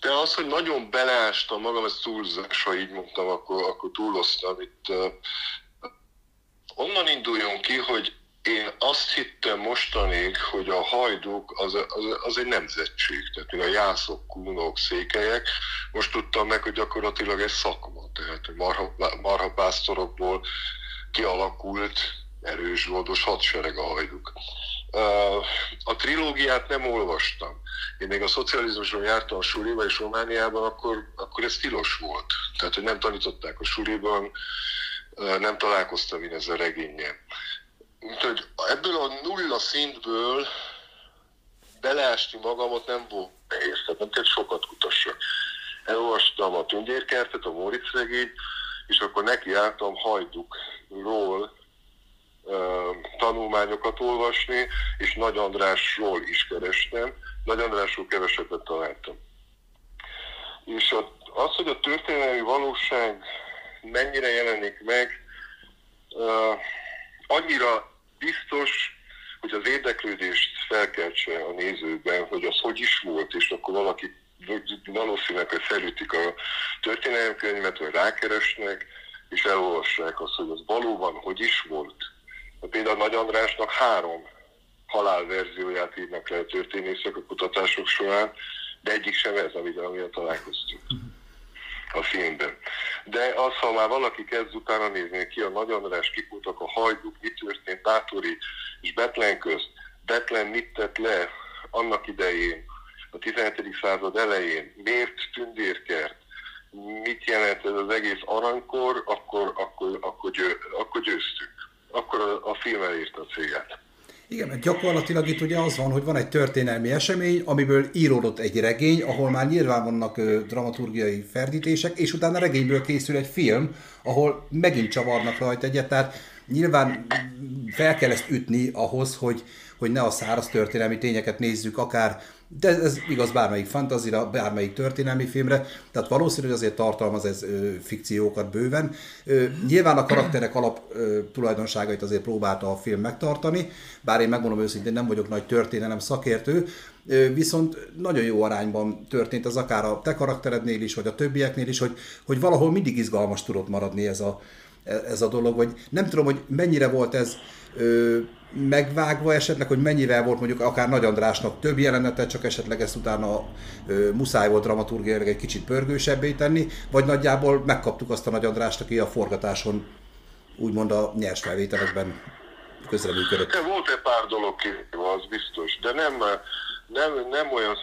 De az, hogy nagyon beleástam magam, ez túlzás, ha így mondtam, akkor, akkor túloztam. Itt onnan induljon ki, hogy én azt hittem mostanig, hogy a hajduk az, az, az egy nemzetség, tehát a jászok, kúnok, székelyek. Most tudtam meg, hogy gyakorlatilag egy szakma, tehát marha, marhapásztorokból kialakult erős goldos hadsereg a hajduk. A trilógiát nem olvastam. Én még a szocializmusról jártam a suliba és Romániában, akkor, akkor ez tilos volt. Tehát, hogy nem tanították a suliban, nem találkoztam én ezzel regényen. Úgyhogy ebből a nulla szintből beleásni magamat nem volt nehéz, tehát nem kellett sokat kutassak. Elolvastam a Tündérkertet, a Móricz regényt, és akkor nekiálltam Hajdukról tanulmányokat olvasni, és Nagy Andrásról is kerestem. Nagy Andrásról kevesebbet találtam. És az, hogy a történelmi valóság mennyire jelenik meg, annyira biztos, hogy az érdeklődést felkeltse a nézőkben, hogy az hogy is volt, és akkor valaki valószínűleg, felütik a történelemkönyvet, vagy rákeresnek, és elolvassák azt, hogy az valóban hogy is volt. Például Nagy Andrásnak három halálverzióját írnak le a történészek a kutatások során, de egyik sem ez, amivel találkoztunk a filmben. De az, ha már valaki kezd utána nézni, ki a Nagy András, kik voltak a hajduk, mi történt Bátori és Betlen közt, Betlen mit tett le annak idején, a 17. század elején, miért tündérkert, mit jelent ez az egész aranykor, akkor, akkor, akkor, győ, akkor győztük. Akkor a, a film elérte a céget. Igen, mert gyakorlatilag itt ugye az van, hogy van egy történelmi esemény, amiből íródott egy regény, ahol már nyilván vannak ö, dramaturgiai ferdítések, és utána regényből készül egy film, ahol megint csavarnak rajta egyet, tehát nyilván fel kell ezt ütni ahhoz, hogy, hogy ne a száraz történelmi tényeket nézzük, akár de ez igaz bármelyik fantazira, bármelyik történelmi filmre, tehát valószínű, hogy azért tartalmaz ez ö, fikciókat bőven. Ö, nyilván a karakterek alap ö, tulajdonságait azért próbálta a film megtartani, bár én megmondom őszintén, nem vagyok nagy történelem szakértő, viszont nagyon jó arányban történt az akár a te karakterednél is, vagy a többieknél is, hogy, hogy valahol mindig izgalmas tudott maradni ez a, ez a dolog, vagy nem tudom, hogy mennyire volt ez ö, megvágva esetleg, hogy mennyivel volt mondjuk akár Nagy Andrásnak több jelenete, csak esetleg ezt utána ö, muszáj volt dramaturgiailag egy kicsit pörgősebbé tenni, vagy nagyjából megkaptuk azt a Nagy Andrást, aki a forgatáson úgymond a nyers felvételekben közreműködött. Volt egy pár dolog ki, az biztos, de nem, nem, nem olyan,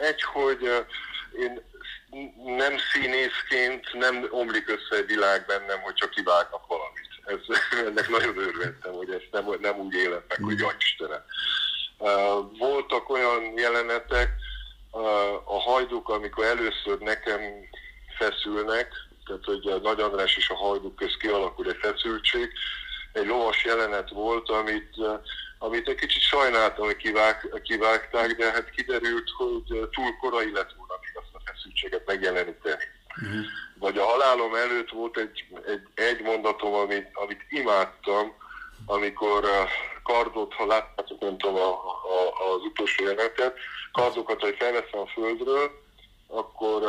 egy, hogy én nem színészként nem omlik össze egy világ bennem, hogy csak kivágnak valamit ez, ennek nagyon örültem, hogy ezt nem, nem úgy élem meg, hogy ja Istenem. Voltak olyan jelenetek, a hajduk, amikor először nekem feszülnek, tehát hogy a Nagy András és a hajduk köz kialakul egy feszültség, egy lovas jelenet volt, amit, amit egy kicsit sajnáltam, hogy kivág, kivágták, de hát kiderült, hogy túl korai lett volna még azt a feszültséget megjeleníteni. Uh-huh. Vagy a halálom előtt volt egy, egy, egy mondatom, amit, amit imádtam, amikor kardot, ha láttátok, nem tudom, a, a, az utolsó jelenetet, kardokat, hogy felveszem a földről, akkor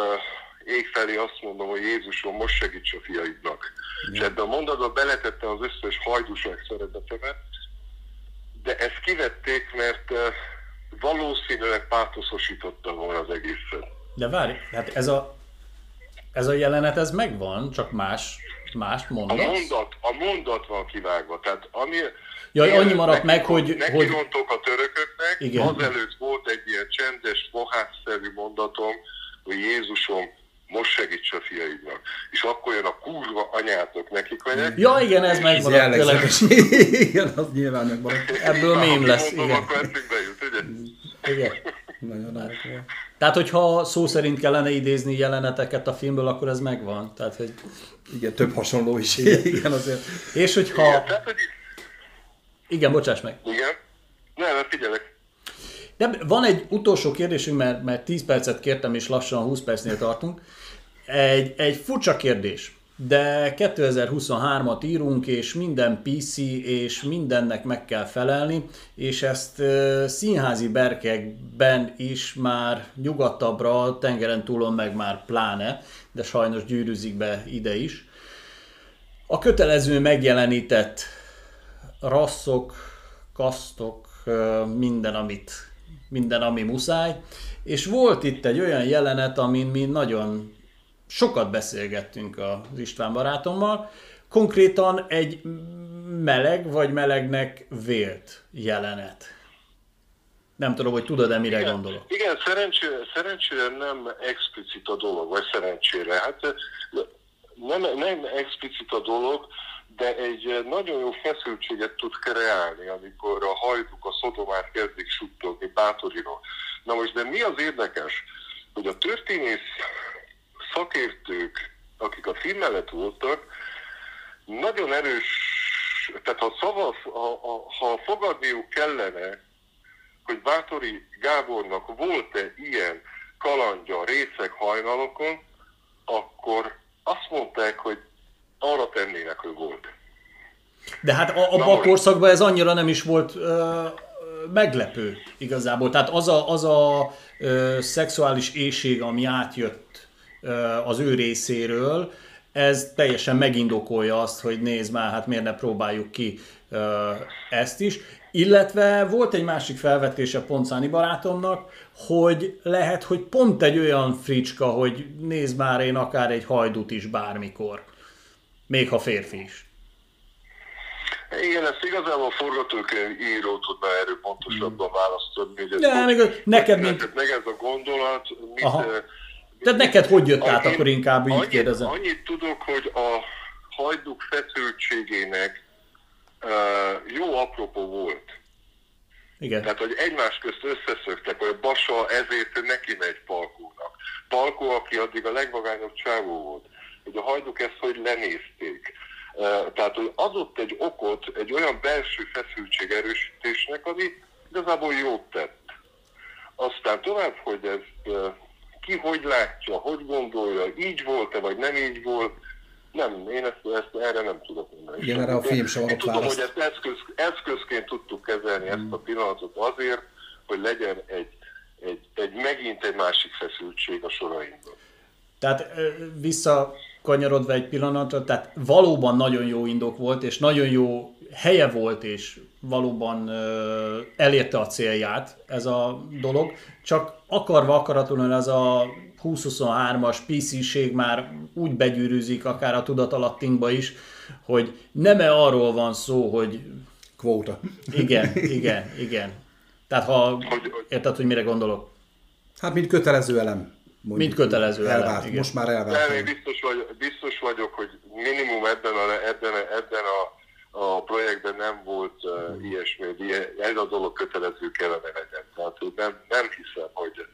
ég felé azt mondom, hogy Jézusom, most segíts a fiaidnak. Igen. És ebben a mondatban beletettem az összes hajdúság szeretetemet, de ezt kivették, mert valószínűleg pátoszosította volna az egészet. De várj, hát ez a, ez a jelenet, ez megvan, csak más, más mondat? A mondat, a mondat van kivágva, tehát ami... Jaj, annyi maradt meg, hogy... hogy... a törököknek, Igen. azelőtt volt egy ilyen csendes, fohászszerű mondatom, hogy Jézusom, most segíts a fiaidnak. És akkor jön a kurva anyátok, nekik megyek. Ja, igen, ez megmaradt tényleg. igen, az nyilván megmaradt. Ebből mém lesz, mondom, igen. Akkor jut, ugye? Igen. Nagyon Tehát, hogyha szó szerint kellene idézni jeleneteket a filmből, akkor ez megvan. Tehát, hogy... Igen, több hasonló is. Igen, igen azért. És hogyha... Igen, tehát, hogy... igen bocsáss meg. Igen. Nem, figyelek. De van egy utolsó kérdésünk, mert, mert 10 percet kértem, és lassan 20 percnél tartunk. Egy, egy furcsa kérdés, de 2023-at írunk, és minden PC és mindennek meg kell felelni, és ezt színházi berkekben is már nyugatabbra, tengeren túlon meg már pláne, de sajnos gyűrűzik be ide is. A kötelező megjelenített rasszok, kasztok, minden, amit, minden, ami muszáj, és volt itt egy olyan jelenet, amin mi nagyon sokat beszélgettünk az István barátommal, konkrétan egy meleg vagy melegnek vélt jelenet. Nem tudom, hogy tudod-e, mire igen, gondolok. Igen, szerencsére, szerencsére nem explicit a dolog, vagy szerencsére. Hát nem, nem explicit a dolog, de egy nagyon jó feszültséget tud kreálni, amikor a hajduk a szodomát kezdik suttogni Bátoriról. Na most, de mi az érdekes, hogy a történész szakértők, akik a film mellett voltak, nagyon erős, tehát ha, szavaz, ha, ha, ha fogadniuk kellene, hogy Bátori Gábornak volt-e ilyen kalandja részek hajnalokon, akkor azt mondták, hogy arra tennének, hogy volt. De hát abban a korszakban ez annyira nem is volt ö, meglepő igazából. Tehát az a, az a ö, szexuális éjség, ami átjött az ő részéről, ez teljesen megindokolja azt, hogy nézd már, hát miért ne próbáljuk ki ezt is. Illetve volt egy másik felvetése Poncáni barátomnak, hogy lehet, hogy pont egy olyan fricska, hogy nézd már én akár egy hajdut is bármikor. Még ha férfi is. Igen, ezt igazából a forgatókönyv író tudna erről pontosabban választani. Hogy ez De, még neked, mint... Meg ez a gondolat, mit, Aha. Tehát neked hogy jött át, akkor inkább így annyit, kérdezem. Annyit tudok, hogy a hajduk feszültségének uh, jó apropó volt. Igen. Tehát, hogy egymás közt összeszöktek, hogy Basa ezért neki megy Palkónak. Palkó, aki addig a legvagányabb csávó volt. Hogy a hajduk ezt hogy lenézték. Uh, tehát, hogy adott egy okot egy olyan belső feszültség erősítésnek, ami igazából jót tett. Aztán tovább, hogy ez uh, ki hogy látja, hogy gondolja, így volt-e, vagy nem így volt, nem, én ezt, ezt erre nem tudok mondani. Igen, erre a film sem adott Tudom, hogy ezt eszköz, eszközként tudtuk kezelni hmm. ezt a pillanatot azért, hogy legyen egy, egy, egy megint egy másik feszültség a sorainkban. Tehát visszakanyarodva egy pillanatra, tehát valóban nagyon jó indok volt, és nagyon jó helye volt, és valóban elérte a célját ez a dolog, csak akarva akaratlanul ez a 2023-as PC-ség már úgy begyűrűzik akár a tudatalattinkba is, hogy nem-e arról van szó, hogy... Kvóta. Igen, igen, igen. Tehát ha érted, hogy mire gondolok? Hát mint kötelező elem. Mondjuk, mint kötelező elvárt, elem, igen. Most már elvárt. Nem, én biztos, vagy, biztos vagyok, hogy minimum ebben a, ebben a, ebben a a projektben nem volt uh, ilyesmi, ez a dolog kötelező kellene legyen. Tehát hogy nem, nem hiszem, hogy,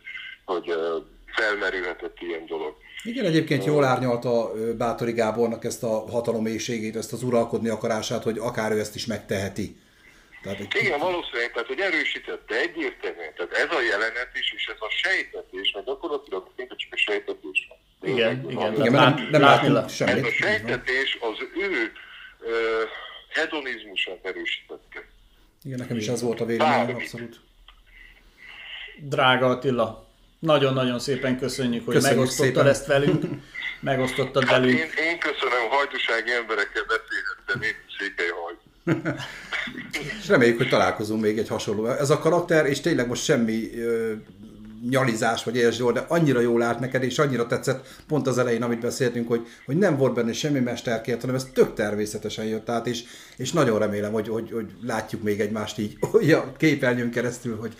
hogy uh, felmerülhetett ilyen dolog. Igen, egyébként jól árnyalta Bátori Gábornak ezt a hatalomészségét, ezt az uralkodni akarását, hogy akár ő ezt is megteheti. Tehát egy... Igen, valószínűleg, tehát hogy erősítette egyértelműen. Tehát ez a jelenet is, és ez a sejtetés, mert gyakorlatilag szinte csak a sejtetés van. Igen, igen, igen nem, nem látunk semmit. Ez a sejtetés az ő uh, hedonizmusát erősítette. Igen, nekem is ez volt a véleményem, abszolút. Drága Attila, nagyon-nagyon szépen köszönjük, hogy köszönjük megosztottad szépen. ezt velünk. Megosztottad hát velünk. Én, én köszönöm, hajdúsági emberekkel beszélhettem, én Székely Hajd. és reméljük, hogy találkozunk még egy hasonló. Ez a karakter, és tényleg most semmi nyalizás vagy ilyesmi volt, de annyira jól állt neked, és annyira tetszett pont az elején, amit beszéltünk, hogy, hogy nem volt benne semmi mesterkért, hanem ez tök természetesen jött át, és, és nagyon remélem, hogy, hogy, hogy látjuk még egymást így a képernyőn keresztül, hogy,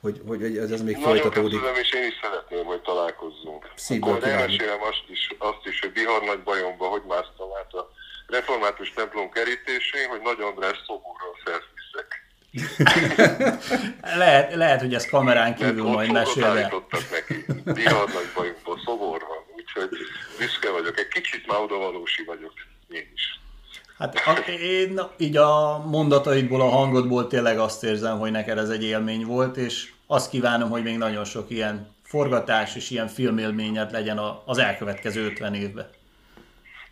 hogy, hogy ez, ez még Nagyon folytatódik. Nagyon és én is szeretném, hogy találkozzunk. Szívből Akkor elmesélem azt is, azt is, hogy Bihar nagy bajomba, hogy másztam át a református templom kerítésén, hogy Nagy András szoborral felfiszek. lehet, lehet, hogy ez kamerán kívül Mert majd mesélve. neki. Bihar nagy bajomba, szobor van. Úgyhogy büszke vagyok. Egy kicsit már odavalósi vagyok. Én is. Hát a, én így a mondataidból, a hangodból tényleg azt érzem, hogy neked ez egy élmény volt, és azt kívánom, hogy még nagyon sok ilyen forgatás és ilyen filmélményed legyen az elkövetkező 50 évben.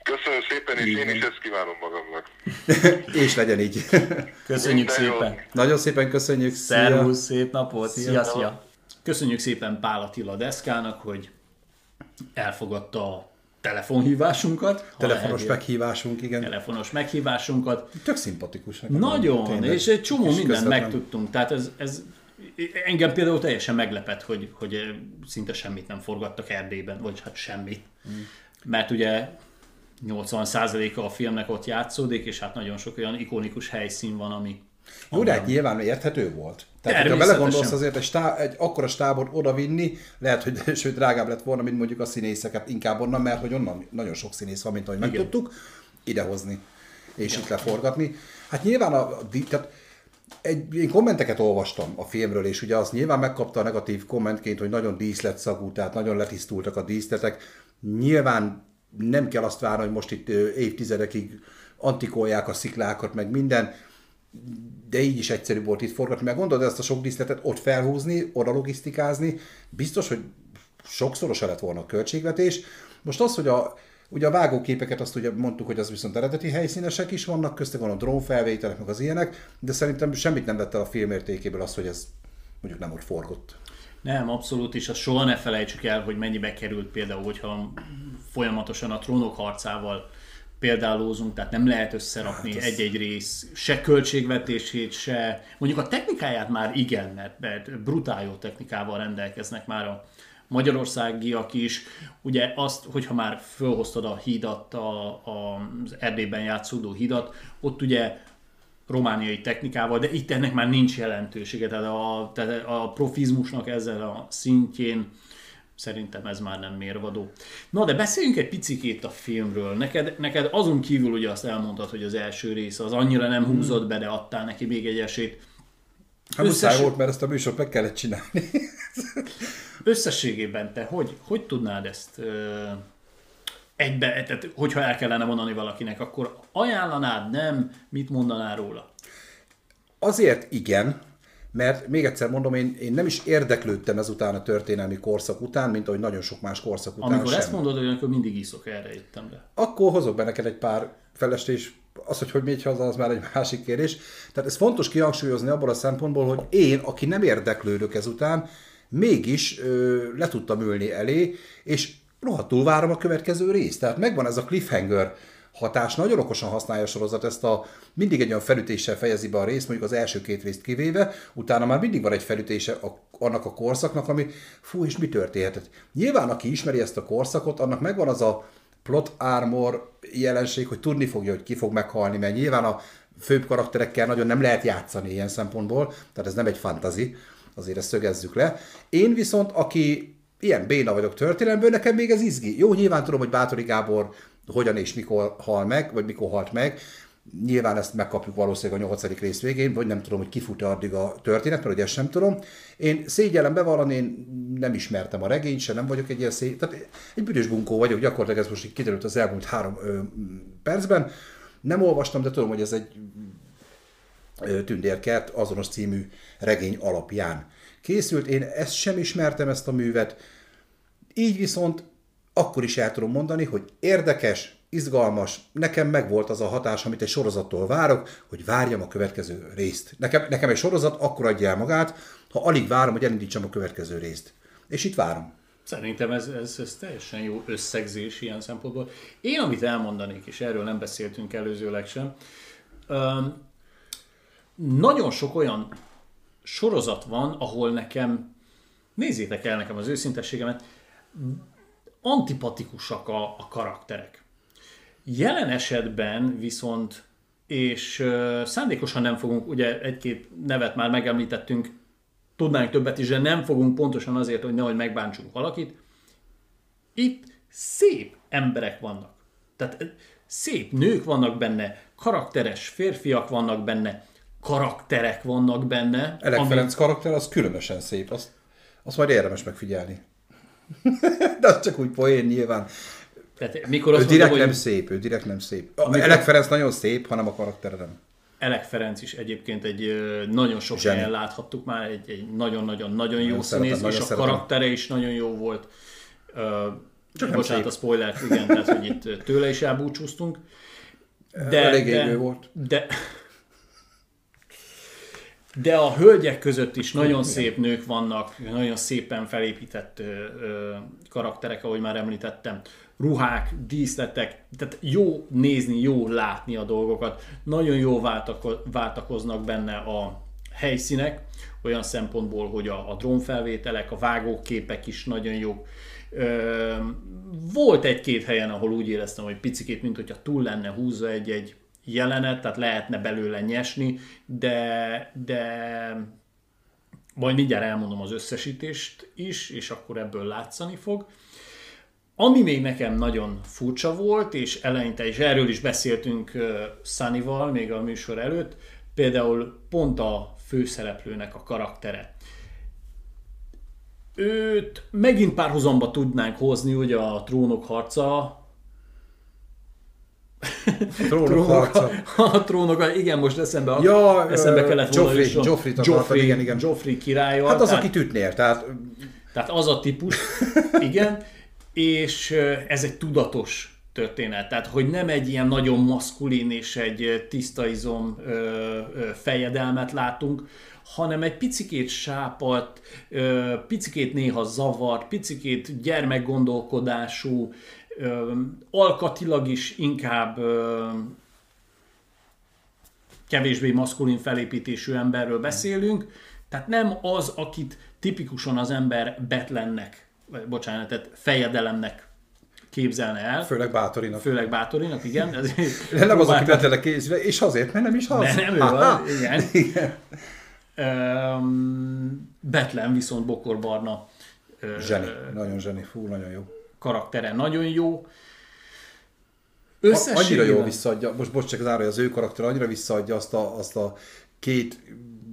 Köszönöm szépen, és én is ezt kívánom magamnak. és legyen így. Köszönjük Minden szépen. Jó. Nagyon szépen köszönjük. Szervusz, szép napot. Szia, szia. szia. Köszönjük szépen Pál Attila Deszkának, hogy elfogadta a telefonhívásunkat. Telefonos meghívásunk, igen. Telefonos meghívásunkat. Tök szimpatikus. Nagyon, tényleg. és egy csomó és mindent közvetlen. megtudtunk. Tehát ez, ez engem például teljesen meglepett, hogy, hogy szinte semmit nem forgattak Erdélyben, vagy hát semmit. Mm. Mert ugye 80%-a a filmnek ott játszódik, és hát nagyon sok olyan ikonikus helyszín van, ami... Jó, de hát nyilván érthető volt. Tehát, ha belegondolsz azért egy, stá, egy akkora stábot odavinni, lehet, hogy sőt drágább lett volna, mint mondjuk a színészeket inkább onnan, mert hogy onnan nagyon sok színész van, mint ahogy Igen. megtudtuk, idehozni és Igen. itt leforgatni. Hát nyilván a, tehát egy, én kommenteket olvastam a filmről, és ugye azt nyilván megkapta a negatív kommentként, hogy nagyon díszletszagú, tehát nagyon letisztultak a díszletek. Nyilván nem kell azt várni, hogy most itt évtizedekig antikolják a sziklákat, meg minden, de így is egyszerű volt itt forgatni, mert gondolod ezt a sok díszletet ott felhúzni, oda logisztikázni, biztos, hogy sokszorosa lett volna a költségvetés. Most az, hogy a, Ugye a vágóképeket azt ugye mondtuk, hogy az viszont eredeti helyszínesek is vannak, köztük van a drónfelvételek, meg az ilyenek, de szerintem semmit nem vett el a film értékéből az, hogy ez mondjuk nem ott forgott. Nem, abszolút, és azt soha ne felejtsük el, hogy mennyibe került például, hogyha folyamatosan a trónok harcával példálózunk, tehát nem lehet összerakni hát egy-egy rész, se költségvetését, se... Mondjuk a technikáját már igen, mert, mert brutál jó technikával rendelkeznek már a, magyarországiak is, ugye azt, hogyha már fölhoztad a hídat, a, a, az Erdélyben játszódó hídat, ott ugye romániai technikával, de itt ennek már nincs jelentősége, tehát a, tehát a profizmusnak ezzel a szintjén szerintem ez már nem mérvadó. Na, de beszéljünk egy picikét a filmről. Neked, neked azon kívül ugye azt elmondtad, hogy az első rész az annyira nem húzott be, de adtál neki még egy esélyt. Hát Összes... volt, mert ezt a műsort meg kellett csinálni. Összességében te hogy, hogy tudnád ezt egybe, tehát hogyha el kellene mondani valakinek, akkor ajánlanád, nem, mit mondanál róla? Azért igen, mert még egyszer mondom, én, én nem is érdeklődtem ezután a történelmi korszak után, mint ahogy nagyon sok más korszak után Amikor sem. ezt mondod, hogy akkor mindig iszok, erre jöttem be. Akkor hozok be neked egy pár felestés, az, hogy hogy megy haza, az már egy másik kérdés. Tehát ez fontos kihangsúlyozni abból a szempontból, hogy én, aki nem érdeklődök ezután, mégis ö, le tudtam ülni elé, és rohadtul várom a következő részt. Tehát megvan ez a cliffhanger hatás, nagyon okosan használja a sorozat ezt a, mindig egy olyan felütéssel fejezi be a részt, mondjuk az első két részt kivéve, utána már mindig van egy felütése a, annak a korszaknak, ami fú, és mi történhetett. Nyilván, aki ismeri ezt a korszakot, annak megvan az a plot armor jelenség, hogy tudni fogja, hogy ki fog meghalni, mert nyilván a főbb karakterekkel nagyon nem lehet játszani ilyen szempontból, tehát ez nem egy fantazi, azért ezt szögezzük le. Én viszont, aki ilyen béna vagyok történelemből, nekem még ez izgi. Jó, nyilván tudom, hogy Bátori Gábor hogyan és mikor hal meg, vagy mikor halt meg, Nyilván ezt megkapjuk valószínűleg a nyolcadik rész végén, vagy nem tudom, hogy kifut-e addig a történet, mert ugye ezt sem tudom. Én szégyellem bevallani, én nem ismertem a regényt, se nem vagyok egy ilyen szé... Tehát egy büdös bunkó vagyok, gyakorlatilag ez most így kiderült az elmúlt három ö, percben. Nem olvastam, de tudom, hogy ez egy Tündérkert azonos című regény alapján készült. Én ezt sem ismertem, ezt a művet. Így viszont akkor is el tudom mondani, hogy érdekes, izgalmas, nekem megvolt az a hatás, amit egy sorozattól várok, hogy várjam a következő részt. Nekem, nekem egy sorozat akkor adja el magát, ha alig várom, hogy elindítsam a következő részt. És itt várom. Szerintem ez, ez, ez teljesen jó összegzés ilyen szempontból. Én, amit elmondanék, és erről nem beszéltünk előzőleg sem, um, nagyon sok olyan sorozat van, ahol nekem, nézzétek el nekem az őszintességemet, antipatikusak a, a karakterek. Jelen esetben viszont, és uh, szándékosan nem fogunk, ugye egy-két nevet már megemlítettünk, tudnánk többet is, de nem fogunk pontosan azért, hogy nehogy megbántsunk valakit. Itt szép emberek vannak. Tehát szép nők vannak benne, karakteres férfiak vannak benne, karakterek vannak benne. Elek ami... Ferenc karakter az különösen szép, azt, azt majd érdemes megfigyelni. De az csak úgy poén nyilván. Tehát mikor azt ő direkt mondom, nem hogy... szép, ő direkt nem szép. Amikor... Elek Ferenc nagyon szép, hanem a karakter nem. Elek Ferenc is egyébként egy nagyon sok Zseni. helyen láthattuk már, egy, nagyon-nagyon-nagyon jó színész, és a szeretem. karaktere is nagyon jó volt. Csak bocsánat a spoiler, igen, tehát hogy itt tőle is elbúcsúztunk. De, Elég de, volt. De, de a hölgyek között is nagyon szép nők vannak, nagyon szépen felépített ö, ö, karakterek, ahogy már említettem. Ruhák, díszletek, tehát jó nézni, jó látni a dolgokat. Nagyon jó váltakoznak benne a helyszínek, olyan szempontból, hogy a, a drónfelvételek, a vágóképek is nagyon jók. Ö, volt egy-két helyen, ahol úgy éreztem, hogy picikét, mint hogyha túl lenne húzva egy-egy jelenet, tehát lehetne belőle nyesni, de, de majd mindjárt elmondom az összesítést is, és akkor ebből látszani fog. Ami még nekem nagyon furcsa volt, és eleinte is erről is beszéltünk Sunnyval még a műsor előtt, például pont a főszereplőnek a karaktere. Őt megint párhuzamba tudnánk hozni ugye a trónok harca a trónok harca. A trónok, igen, most eszembe, ja, eszembe kellett volna is. Joffrey, Joffrey, igen, igen. Joffrey király. Hát az, tehát, aki ütnél, tehát... Tehát az a típus, igen, és ez egy tudatos történet. Tehát, hogy nem egy ilyen nagyon maszkulin és egy tiszta izom fejedelmet látunk, hanem egy picikét sápat, picikét néha zavart, picikét gyermekgondolkodású, alkatilag is inkább kevésbé maszkulin felépítésű emberről beszélünk, tehát nem az, akit tipikusan az ember Betlennek, vagy bocsánat, tehát fejedelemnek képzelne el. Főleg Bátorinak. Főleg Bátorinak, igen. Ezért nem az, aki Betlennek készül, és azért, mert nem is az. Ne, nem ő az, igen. igen. Um, Betlen viszont bokorbarna. Zseni, nagyon zseni, fú, nagyon jó karaktere nagyon jó. Összességében... Annyira jó visszaadja, most bocs, csak zárója, az ő karakter annyira visszaadja azt a, azt a két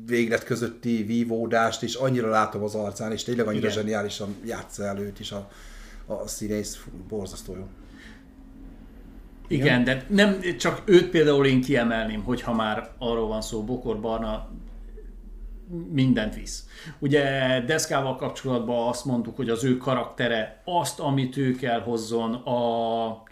véglet közötti vívódást, és annyira látom az arcán, és tényleg annyira Igen. zseniálisan játsza előtt is a, a színész, borzasztó jó. Igen, Igen, de nem csak őt például én kiemelném, hogyha már arról van szó, Bokor Barna mindent visz. Ugye Deszkával kapcsolatban azt mondtuk, hogy az ő karaktere azt, amit ő kell hozzon, a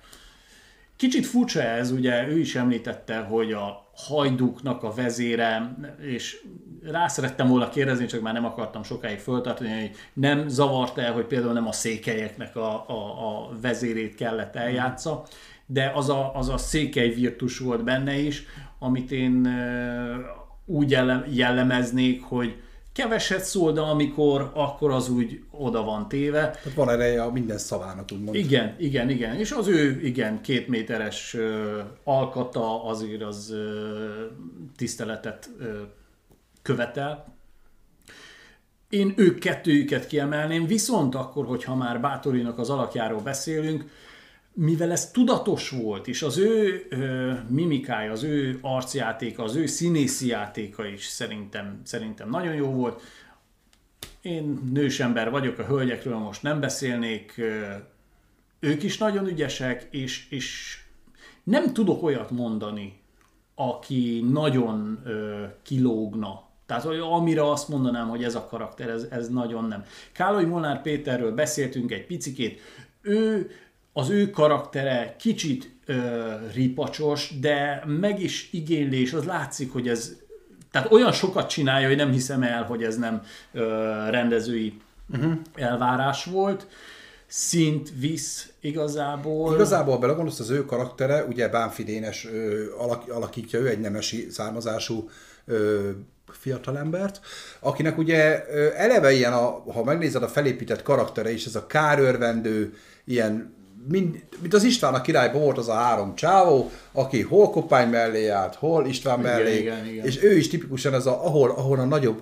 Kicsit furcsa ez, ugye ő is említette, hogy a hajduknak a vezére, és rá szerettem volna kérdezni, csak már nem akartam sokáig föltartani, hogy nem zavart el, hogy például nem a székelyeknek a, a, a vezérét kellett eljátsza, de az a, az a székely virtus volt benne is, amit én úgy jellemeznék, hogy keveset szól, de amikor, akkor az úgy oda van téve. Tehát van ereje a minden szavának, úgymond. Igen, igen, igen. És az ő, igen, két méteres ö, alkata azért az ö, tiszteletet ö, követel. Én ők kettőjüket kiemelném, viszont akkor, hogyha már Bátorinak az alakjáról beszélünk, mivel ez tudatos volt, és az ő ö, mimikája, az ő arcjátéka, az ő színészi játéka is szerintem, szerintem nagyon jó volt. Én nős ember vagyok, a hölgyekről most nem beszélnék, ö, ők is nagyon ügyesek, és, és nem tudok olyat mondani, aki nagyon ö, kilógna. Tehát amire azt mondanám, hogy ez a karakter, ez, ez nagyon nem. Káloly Molnár Péterről beszéltünk egy picikét, ő az ő karaktere kicsit ö, ripacsos, de meg is igényli, és az látszik, hogy ez tehát olyan sokat csinálja, hogy nem hiszem el, hogy ez nem ö, rendezői uh-huh. elvárás volt. Szint visz igazából. Igazából belegondolsz, az ő karaktere, ugye Bánfi Dénes ö, alak, alakítja, ő egy nemesi származású ö, fiatalembert, akinek ugye eleve ilyen, a, ha megnézed a felépített karaktere is, ez a kárörvendő, ilyen mind, mint az István a királyban volt az a három csávó, aki hol Kopány mellé állt, hol István mellé, Igen, igen, igen. és ő is tipikusan ez a, ahol, ahol a nagyobb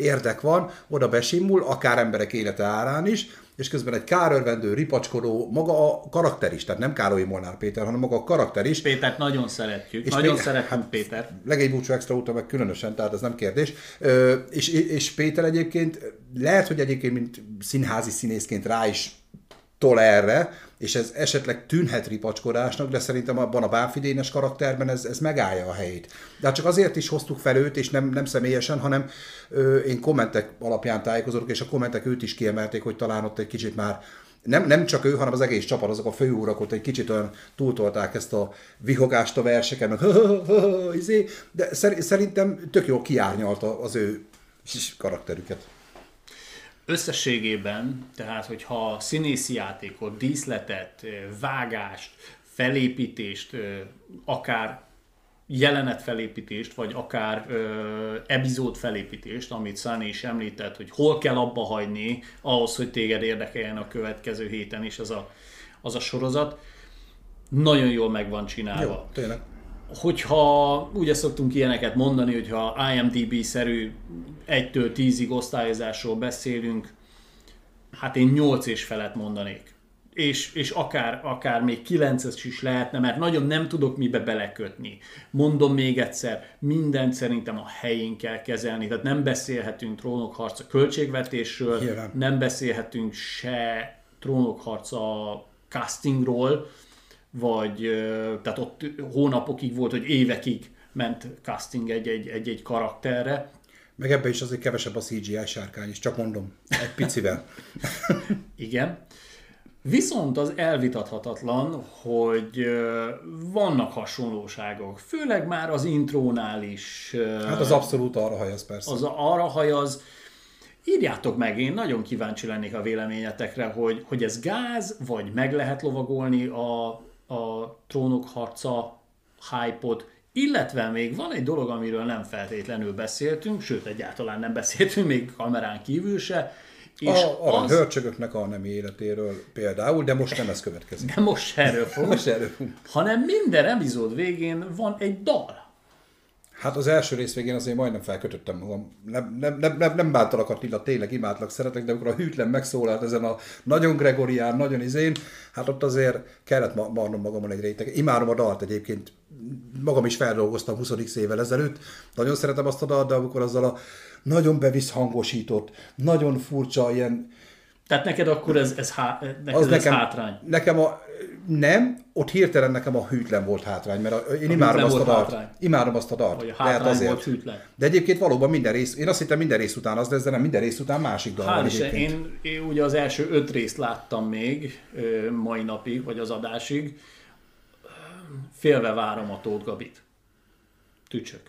érdek van, oda besimul, akár emberek élete árán is, és közben egy kárörvendő, ripacskodó, maga a karakter is, tehát nem Károly Molnár Péter, hanem maga a karakter is. Pétert nagyon szeretjük, És nagyon még- szeretünk hát- Pétert. Legény búcsú extra óta meg különösen, tehát ez nem kérdés. Ö, és, és Péter egyébként lehet, hogy egyébként mint színházi színészként rá is tol erre, és ez esetleg tűnhet ripacskodásnak, de szerintem abban a bánfidénes karakterben ez, ez megállja a helyét. De hát csak azért is hoztuk fel őt, és nem, nem személyesen, hanem ö, én kommentek alapján tájékozódok, és a kommentek őt is kiemelték, hogy talán ott egy kicsit már nem, nem csak ő, hanem az egész csapat, azok a főúrak ott egy kicsit olyan túltolták ezt a vihogást a verseken, meg izé, de szer- szerintem tök jól kiárnyalta az ő karakterüket. Összességében, tehát hogyha színészi játékot, díszletet, vágást, felépítést, akár jelenet felépítést, vagy akár ö, epizód felépítést, amit Szani is említett, hogy hol kell abba hagyni ahhoz, hogy téged érdekeljen a következő héten is az a, az a sorozat, nagyon jól meg van csinálva Jó, tényleg. Hogyha ugye szoktunk ilyeneket mondani, hogyha IMDB-szerű 1-től 10-ig osztályozásról beszélünk, hát én 8 és felett mondanék. És, és akár, akár még 9 is lehetne, mert nagyon nem tudok mibe belekötni. Mondom még egyszer, mindent szerintem a helyén kell kezelni, tehát nem beszélhetünk trónokharca költségvetésről, Nyilván. nem beszélhetünk se trónokharca castingról, vagy tehát ott hónapokig volt, hogy évekig ment casting egy-egy, karakterre. Meg ebbe is azért kevesebb a CGI sárkány is, csak mondom, egy picivel. Igen. Viszont az elvitathatatlan, hogy vannak hasonlóságok, főleg már az intrónál is. Hát az abszolút arra hajaz persze. az arra hajaz. Írjátok meg, én nagyon kíváncsi lennék a véleményetekre, hogy, hogy ez gáz, vagy meg lehet lovagolni a, a trónok harca hype-ot, illetve még van egy dolog, amiről nem feltétlenül beszéltünk, sőt, egyáltalán nem beszéltünk, még kamerán kívül se, és a, a az, hörcsögöknek a nemi életéről például, de most nem ez következik. de most erről fogunk, Most erről fogunk. hanem minden epizód végén van egy dal. Hát az első rész végén azért majdnem felkötöttem magam. Nem, nem, nem, nem, nem bántalak Attila, tényleg imádlak, szeretek, de amikor a hűtlen megszólalt ezen a nagyon gregorián, nagyon izén, hát ott azért kellett ma- marnom magamon egy réteg. Imádom a dalt egyébként, magam is feldolgoztam 20 évvel ezelőtt, nagyon szeretem azt a dalt, de amikor azzal a nagyon bevisszhangosított, nagyon furcsa ilyen Tehát neked akkor ez, ez, há, neked az ez nekem, hátrány. Nekem a, nem, ott hirtelen nekem a hűtlen volt hátrány, mert a, én imádom hűtlen azt a hátrány. Imádom azt a dalt. Vagy a Lehet azért. volt hűtlen. De egyébként valóban minden rész, én azt hittem minden rész után az lesz, de nem minden rész után másik dal van egyébként. én, én ugye az első öt részt láttam még mai napig, vagy az adásig. Félve várom a Tóth Gabit. Tücsök.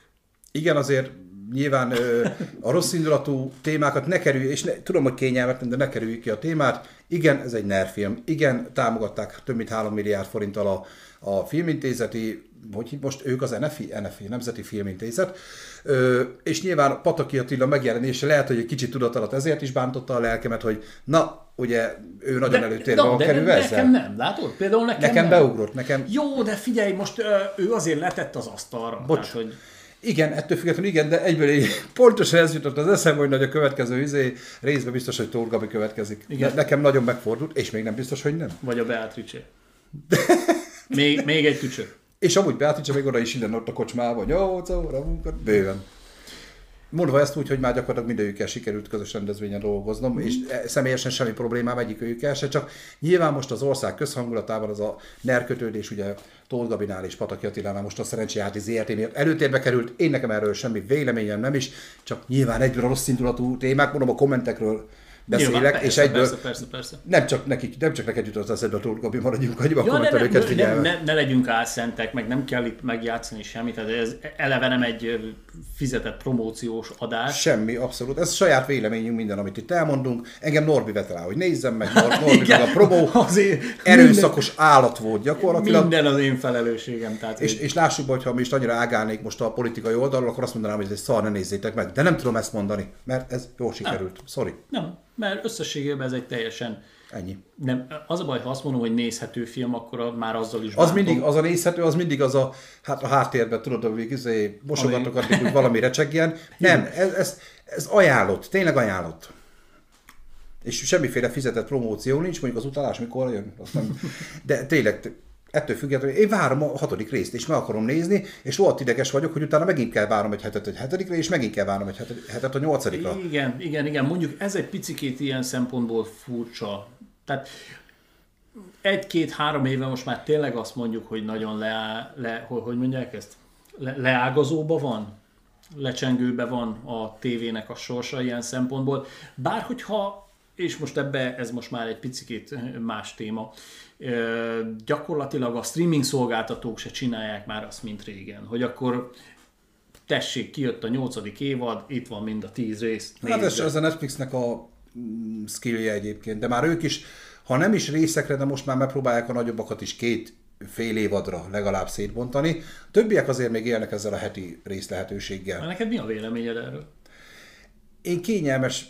Igen, azért nyilván ö, a rossz indulatú témákat ne kerülj, és ne, tudom, hogy kényelmetlen, de ne kerüljük ki a témát. Igen, ez egy NER film. Igen, támogatták több mint 3 milliárd forinttal a, a filmintézeti, hogy most ők az NFI, NFI, Nemzeti Filmintézet, ö, és nyilván Pataki Attila megjelenése lehet, hogy egy kicsit tudat alatt ezért is bántotta a lelkemet, hogy na, ugye ő nagyon előtérbe van de kerülve nekem ezzel. nem, látod? Például nekem, Nekem nem. beugrott, nekem Jó, de figyelj, most ö, ő azért letett az asztalra. Bocs. Tehát, hogy Igen, ettől függetlenül igen, de egyből így, pontosan ez jutott az eszembe, hogy nagy a következő izé, részben biztos, hogy Tóth Gabi következik. Igen. Ne, nekem nagyon megfordult, és még nem biztos, hogy nem. vagy a Beatrice. Még, még egy tücsök. És amúgy Beatrice még oda is innen ott a kocsmában, 8 óra munka, bőven. Mondva ezt úgy, hogy már gyakorlatilag mindegyikkel sikerült közös rendezvényen dolgoznom, és e- személyesen semmi problémám egyikőjükkel se, csak nyilván most az ország közhangulatában az a nerkötődés, ugye Tóth Gabinál és Pataki Attilánál most a Szerencséjáti ZRT miatt előtérbe került, én nekem erről semmi véleményem nem is, csak nyilván egyből rossz indulatú témák, mondom a kommentekről beszélek, Nyilván, és persze, egyből Persze, persze, persze. nem csak nekik, nem csak neked jutott az eszedbe a Tóth Gabi, maradjunk annyiba, Ja, akkor ne, ne, ne, ne, legyünk álszentek, meg nem kell itt megjátszani semmit, ez eleve nem egy fizetett promóciós adás. Semmi, abszolút. Ez saját véleményünk minden, amit itt elmondunk. Engem Norbi vett rá, hogy nézzem meg, Nor- Norbi meg a promó. azért Erőszakos állat volt gyakorlatilag. Minden az én felelősségem. Tehát És, és, lássuk hogy ha mi is annyira ágálnék most a politikai oldalról, akkor azt mondanám, hogy ez szar, ne nézzétek meg. De nem tudom ezt mondani, mert ez jól sikerült. Sorry. nem, mert összességében ez egy teljesen Ennyi. nem, az a baj, ha azt mondom, hogy nézhető film, akkor a- már azzal is Az bántom. mindig, az a nézhető, az mindig az a, hát a háttérben, tudod, hogy izé, mosogatok addig, hogy valami recsegjen. Nem, ez, ez, ez ajánlott, tényleg ajánlott. És semmiféle fizetett promóció nincs, mondjuk az utalás mikor jön, azt nem. De tényleg, ettől függetlenül én várom a hatodik részt, és meg akarom nézni, és rohadt ideges vagyok, hogy utána megint kell várnom egy hetet egy hetedikre, és megint kell várnom egy hetet, hetet a nyolcadikra. Igen, igen, igen. Mondjuk ez egy picikét ilyen szempontból furcsa. Tehát egy-két-három éve most már tényleg azt mondjuk, hogy nagyon le, le hogy, hogy mondják ezt? Le, leágazóba van? Lecsengőbe van a tévének a sorsa ilyen szempontból. Bár hogyha, és most ebbe ez most már egy picikét más téma, gyakorlatilag a streaming szolgáltatók se csinálják már azt, mint régen, hogy akkor tessék, kijött a nyolcadik évad, itt van mind a tíz rész. Hát ez, nézd a Netflixnek a skillje egyébként, de már ők is, ha nem is részekre, de most már megpróbálják a nagyobbakat is két fél évadra legalább szétbontani. Többiek azért még élnek ezzel a heti rész lehetőséggel. Neked mi a véleményed erről? Én kényelmes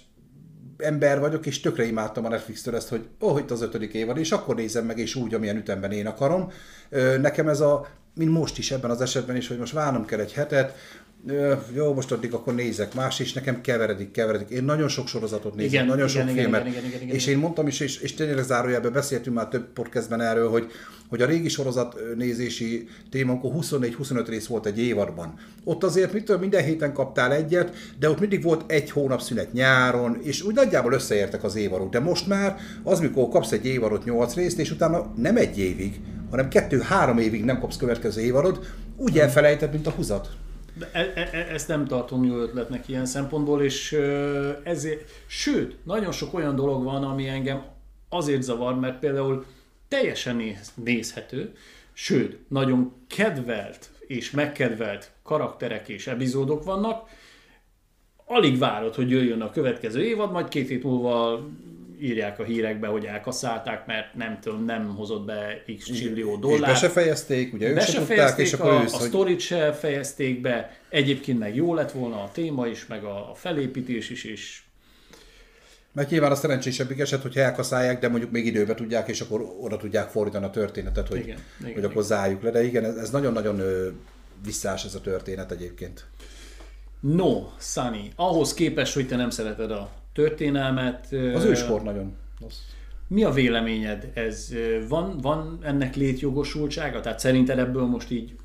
ember vagyok, és tökre imádtam a Netflix-től ezt, hogy ó, oh, itt az ötödik évad, és akkor nézem meg, és úgy, amilyen ütemben én akarom. Nekem ez a, mint most is ebben az esetben is, hogy most várnom kell egy hetet, jó, most addig akkor nézek más, és nekem keveredik, keveredik. Én nagyon sok sorozatot nézem, Igen, nagyon igen, sok igen, filmet. igen, igen, igen, igen, és én mondtam is, és, és tényleg zárójelben beszéltünk már több podcastben erről, hogy, hogy a régi sorozat nézési téma, amikor 24-25 rész volt egy évadban. Ott azért mitől minden héten kaptál egyet, de ott mindig volt egy hónap szünet nyáron, és úgy nagyjából összeértek az évadok. De most már az, mikor kapsz egy évadot 8 részt, és utána nem egy évig, hanem kettő-három évig nem kapsz következő évadot, úgy elfelejtett, mint a húzat. E, e, e- ezt nem tartom jó ötletnek ilyen szempontból, és ezért, sőt, nagyon sok olyan dolog van, ami engem azért zavar, mert például teljesen néz, nézhető, sőt, nagyon kedvelt és megkedvelt karakterek és epizódok vannak, alig várod, hogy jöjjön a következő évad, majd két hét múlva írják a hírekbe, hogy elkasszálták, mert nem tudom, nem hozott be x csillió És dollárt. be se fejezték, ugye ők Be se se tudták, és akkor a, ősz, a hogy sztorit se fejezték be, egyébként meg jó lett volna a téma is, meg a, a felépítés is, és Mert nyilván a szerencsésebbik eset, hogy elkaszálják, de mondjuk még időbe tudják, és akkor oda tudják fordítani a történetet, hogy, Igen, igen, hogy akkor zárjuk le. De igen, ez, ez nagyon-nagyon visszás ez a történet egyébként. no, Sunny, ahhoz képest, hogy te nem szereted a történelmet, Az őskor nagyon. Mi a véleményed? Ez van, van ennek létjogosultsága? Tehát szerinted ebből most így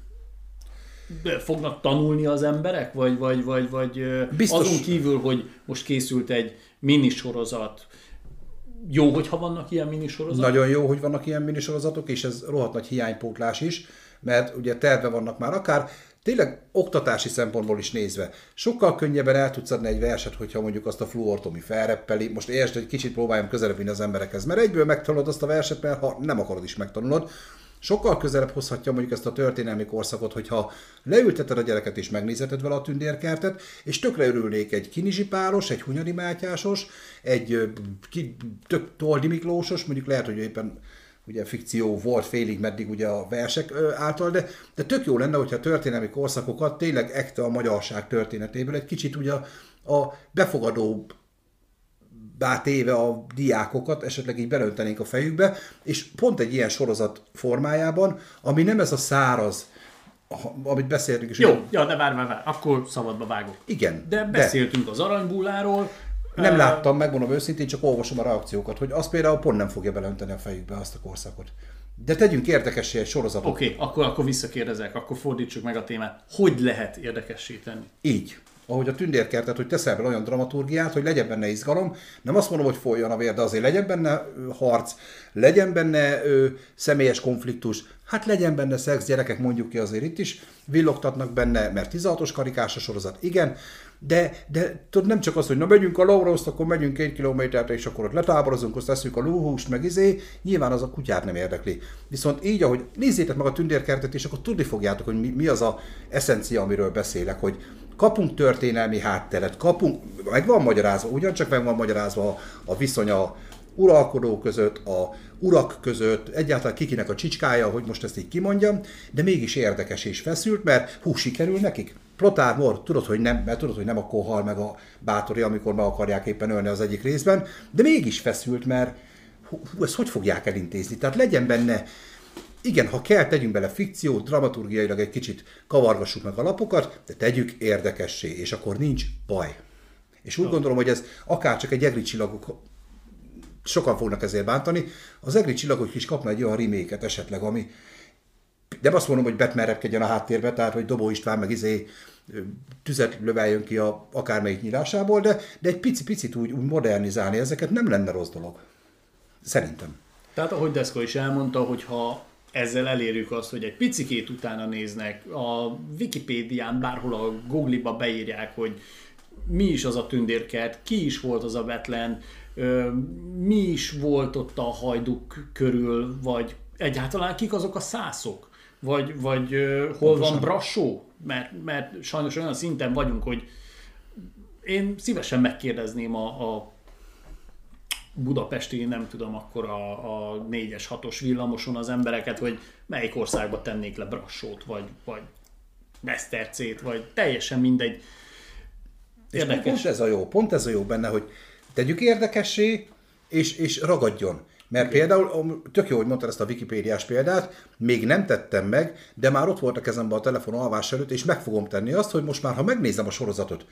fognak tanulni az emberek? Vagy, vagy, vagy, vagy Biztos. azon kívül, hogy most készült egy minisorozat, jó, hogyha vannak ilyen minisorozatok? Nagyon jó, hogy vannak ilyen minisorozatok, és ez rohadt nagy hiánypótlás is, mert ugye terve vannak már akár, tényleg oktatási szempontból is nézve. Sokkal könnyebben el tudsz adni egy verset, hogyha mondjuk azt a fluortomi felreppeli. Most értsd, hogy kicsit próbáljam közelebb vinni az emberekhez, mert egyből megtanulod azt a verset, mert ha nem akarod is megtanulod, sokkal közelebb hozhatja mondjuk ezt a történelmi korszakot, hogyha leülteted a gyereket és megnézeted vele a tündérkertet, és tökre örülnék egy kinizsipálos, egy hunyadi mátyásos, egy ki, tök Toldi Miklósos, mondjuk lehet, hogy éppen ugye fikció volt félig meddig ugye a versek által, de, de tök jó lenne, hogyha a történelmi korszakokat tényleg ekte a magyarság történetéből egy kicsit ugye a, a befogadó bá téve a diákokat, esetleg így belöntenénk a fejükbe, és pont egy ilyen sorozat formájában, ami nem ez a száraz, amit beszéltünk is. Jó, ja, de várj, várj, várj, akkor szabadba vágok. Igen. De beszéltünk az aranybulláról. Nem láttam, megmondom őszintén, csak olvasom a reakciókat, hogy az például pont nem fogja belönteni a fejükbe azt a korszakot. De tegyünk érdekessé egy sorozatot. Oké, okay, akkor, akkor visszakérdezek, akkor fordítsuk meg a témát. Hogy lehet érdekessé tenni? Így. Ahogy a tündérkertet, hogy teszel bele olyan dramaturgiát, hogy legyen benne izgalom. Nem azt mondom, hogy folyjon a vér, de azért legyen benne harc, legyen benne ö, személyes konfliktus, hát legyen benne szex, gyerekek mondjuk ki azért itt is, villogtatnak benne, mert 16-os karikás a sorozat, igen, de, de tudod, nem csak az, hogy na megyünk a Lauroszt, akkor megyünk két kilométerre, és akkor ott letáborozunk, azt tesszük a lóhúst, meg izé, nyilván az a kutyát nem érdekli. Viszont így, ahogy nézzétek meg a tündérkertet, és akkor tudni fogjátok, hogy mi, mi az a eszencia, amiről beszélek, hogy kapunk történelmi hátteret, kapunk, meg van magyarázva, ugyancsak meg van magyarázva a, a viszony a uralkodó között, a urak között, egyáltalán kikinek a csicskája, hogy most ezt így kimondjam, de mégis érdekes és feszült, mert hú, sikerül nekik. Plotár Mor, tudod, hogy nem, mert tudod, hogy nem akkor hal meg a bátori, amikor meg akarják éppen ölni az egyik részben, de mégis feszült, mert hú, ezt hogy fogják elintézni? Tehát legyen benne igen, ha kell, tegyünk bele fikciót, dramaturgiailag egy kicsit kavargassuk meg a lapokat, de tegyük érdekessé, és akkor nincs baj. És úgy gondolom, hogy ez akár csak egy egri csillagok, sokan fognak ezért bántani, az egri csillagok is kapna egy olyan reméket esetleg, ami nem azt mondom, hogy Batman repkedjen a háttérbe, tehát hogy Dobó István meg izé tüzet löveljön ki a akármelyik nyilásából, de, de egy pici-picit úgy, úgy modernizálni ezeket nem lenne rossz dolog. Szerintem. Tehát ahogy Deszko is elmondta, hogy ha ezzel elérjük azt, hogy egy picikét utána néznek, a Wikipédián bárhol a Google-ba beírják, hogy mi is az a tündérkert, ki is volt az a Betlen, ö, mi is volt ott a hajduk körül, vagy egyáltalán kik azok a szászok, vagy, vagy hol van Brassó, mert, mert sajnos olyan szinten vagyunk, hogy én szívesen megkérdezném a, a budapesti, nem tudom, akkor a, a 4-es, 6-os villamoson az embereket, hogy melyik országba tennék le Brassót, vagy, vagy Besztercét, vagy teljesen mindegy. És Érdekes. pont ez a jó, pont ez a jó benne, hogy tegyük érdekessé, és, és ragadjon. Mert például, tök jó, hogy mondtad ezt a Wikipédiás példát, még nem tettem meg, de már ott volt a kezemben a telefon alvás előtt, és meg fogom tenni azt, hogy most már, ha megnézem a sorozatot,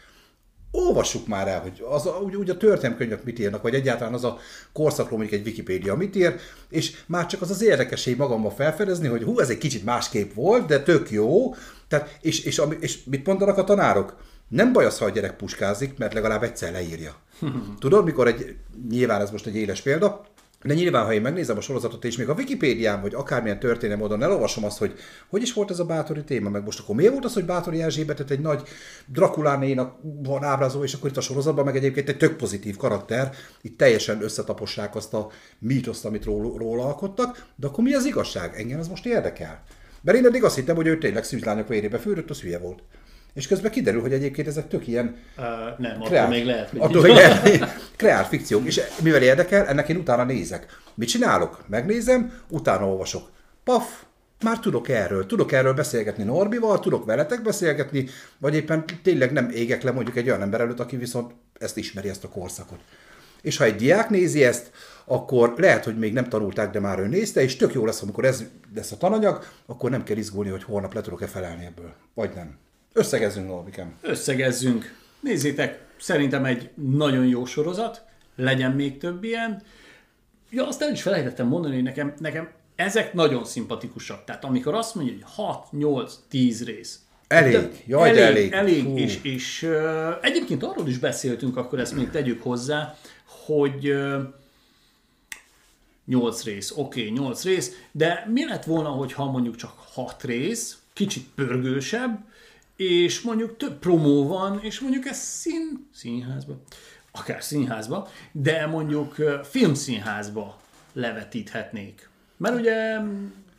olvassuk már el, hogy az úgy, úgy a történelmkönyvek mit írnak, vagy egyáltalán az a korszakról mondjuk egy Wikipédia mit ír, és már csak az az érdekesség magamban felfedezni, hogy hú, ez egy kicsit másképp volt, de tök jó, tehát, és, és, ami- és mit mondanak a tanárok? Nem baj az, ha a gyerek puskázik, mert legalább egyszer leírja. Tudod, mikor egy, nyilván ez most egy éles példa, de nyilván, ha én megnézem a sorozatot, és még a Wikipédián, vagy akármilyen történelmi módon elolvasom azt, hogy hogy is volt ez a Bátori téma, meg most akkor miért volt az, hogy Bátori Erzsébetet egy nagy Drakulánénak van ábrázolva, és akkor itt a sorozatban meg egyébként egy tök pozitív karakter, itt teljesen összetapossák azt a mítoszt, amit róla, róla alkottak, de akkor mi az igazság? Engem ez most érdekel. Mert én eddig azt hittem, hogy ő tényleg szűzlányok vérébe fűrött, az hülye volt. És közben kiderül, hogy egyébként ezek tök ilyen Uh, nem, attól kreál, még lehet, hogy attól még lehet, kreál fikciók. És mivel érdekel, ennek én utána nézek. Mit csinálok? Megnézem, utána olvasok. Paf, már tudok erről. Tudok erről beszélgetni Norbival, tudok veletek beszélgetni, vagy éppen tényleg nem égek le mondjuk egy olyan ember előtt, aki viszont ezt ismeri, ezt a korszakot. És ha egy diák nézi ezt, akkor lehet, hogy még nem tanulták, de már ő nézte, és tök jó lesz, amikor ez lesz a tananyag, akkor nem kell izgulni, hogy holnap le tudok-e felelni ebből. Vagy nem. Összegezzünk, Norbikem. Összegezzünk. Nézzétek, szerintem egy nagyon jó sorozat, legyen még több ilyen. Ja, azt el is felejtettem mondani, hogy nekem, nekem ezek nagyon szimpatikusak. Tehát amikor azt mondja, hogy 6, 8, 10 rész. Elég. De Jaj, de elég. elég. elég Fú. és, és uh, egyébként arról is beszéltünk, akkor ezt még tegyük hozzá, hogy uh, 8 rész, oké, okay, 8 rész, de mi lett volna, hogyha mondjuk csak 6 rész, kicsit pörgősebb, és mondjuk több promó van, és mondjuk ez szín, színházba, akár színházba, de mondjuk filmszínházba levetíthetnék. Mert ugye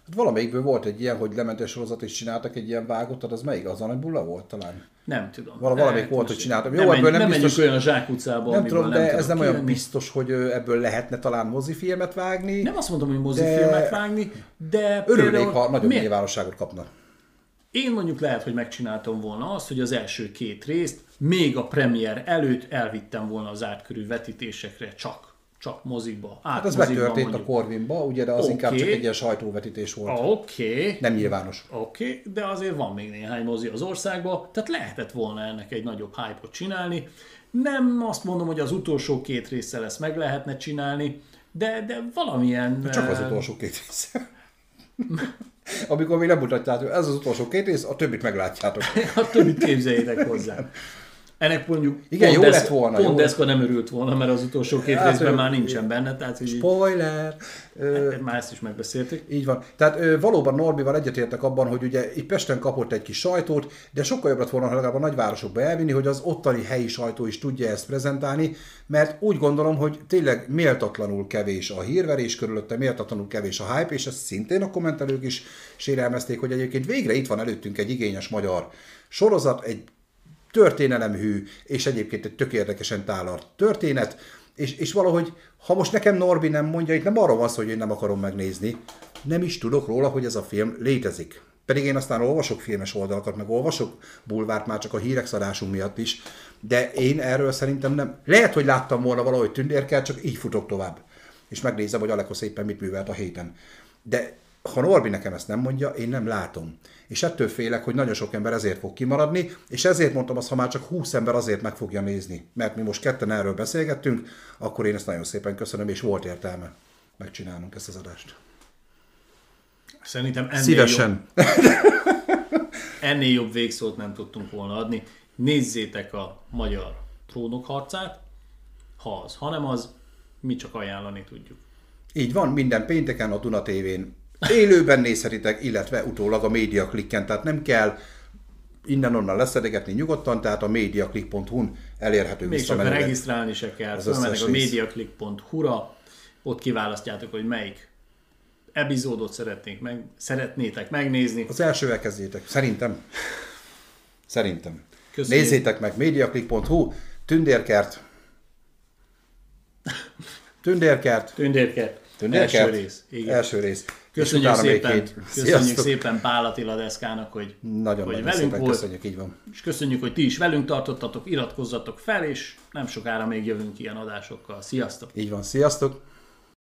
Hát valamelyikből volt egy ilyen, hogy lementes sorozat és csináltak egy ilyen vágottat, az melyik? Az Bulla volt talán? nem tudom. Val- valamelyik Hát volt, hogy csináltam. Nem, Jó, menj, ebből nem nem biztos- olyan zsákutcába, Nem tudom, de ez tudok nem olyan kijönni. biztos, hogy ebből lehetne talán mozifilmet vágni. Nem azt mondom, hogy mozifilmet vágni, de Örülnék, például ha nagyobb miért- nyilvánosságot kapna. Én mondjuk lehet, hogy megcsináltam volna azt, hogy az első két részt még a premier előtt elvittem volna az átkörű vetítésekre csak, csak mozikba. Hát ez megtörtént a Corvinba, ugye, de az Oké. inkább csak egy ilyen sajtóvetítés volt. Oké, okay. Nem nyilvános. Oké, okay, de azért van még néhány mozi az országban, tehát lehetett volna ennek egy nagyobb hype-ot csinálni. Nem azt mondom, hogy az utolsó két résszel ezt meg lehetne csinálni, de, de valamilyen... Csak az utolsó két rész. Amikor még nem mutatjátok, ez az utolsó két rész, a többit meglátjátok. a többit képzeljétek hozzá. Ennek mondjuk Igen, pont jó Desz- lett volna, Pont Deszka nem örült volna, mert az utolsó két Hát, részben ő- már nincsen benne, tehát hogy így, Spoiler! Ö, már ezt is megbeszéltük. Így van. Tehát ö, valóban Norbival egyetértek abban, hogy ugye itt Pesten kapott egy kis sajtót, de sokkal jobb lett volna, ha legalább a nagyvárosokba elvinni, hogy az ottani helyi sajtó is tudja ezt prezentálni, mert úgy gondolom, hogy tényleg méltatlanul kevés a hírverés körülötte, méltatlanul kevés a hype, és ezt szintén a kommentelők is sérelmezték, hogy egyébként végre itt van előttünk egy igényes magyar sorozat, egy történelemhű, és egyébként egy tök érdekesen tálart történet, és, és valahogy, ha most nekem Norbi nem mondja, itt nem arról van szó, hogy én nem akarom megnézni, nem is tudok róla, hogy ez a film létezik. Pedig én aztán olvasok filmes oldalakat, meg olvasok bulvárt már csak a hírek szadásunk miatt is, de én erről szerintem nem. Lehet, hogy láttam volna valahogy tündérkel, csak így futok tovább. És megnézem, hogy Alekos éppen mit művelt a héten. De ha Norbi nekem ezt nem mondja, én nem látom. És ettől félek, hogy nagyon sok ember ezért fog kimaradni, és ezért mondtam azt, ha már csak 20 ember azért meg fogja nézni, mert mi most ketten erről beszélgettünk, akkor én ezt nagyon szépen köszönöm, és volt értelme megcsinálnunk ezt az adást. Szerintem ennél Jobb, Szívesen. ennél jobb végszót nem tudtunk volna adni. Nézzétek a magyar trónok harcát, ha az, hanem az, mi csak ajánlani tudjuk. Így van, minden pénteken a Duna TV-n élőben nézhetitek, illetve utólag a Media Clicken, tehát nem kell innen-onnan leszedegetni nyugodtan, tehát a mediaclick.hu-n elérhető Még csak regisztrálni se kell, fölmennek a mediaclick.hu-ra, ott kiválasztjátok, hogy melyik epizódot szeretnék meg, szeretnétek megnézni. Az elsővel kezdjétek, szerintem. Szerintem. Köszönjük. Nézzétek meg mediaclick.hu, Tündérkert. Tündérkert. Tündérkert. Tündérkert. Első rész. Igen. Első rész. Köszönjük szépen, két. köszönjük Sziasztok. szépen Pál Attila Deszkának, hogy, Nagyon, hogy nagyon velünk volt, köszönjük, így van. és köszönjük, hogy ti is velünk tartottatok, iratkozzatok fel, és nem sokára még jövünk ilyen adásokkal. Sziasztok! Így van, sziasztok!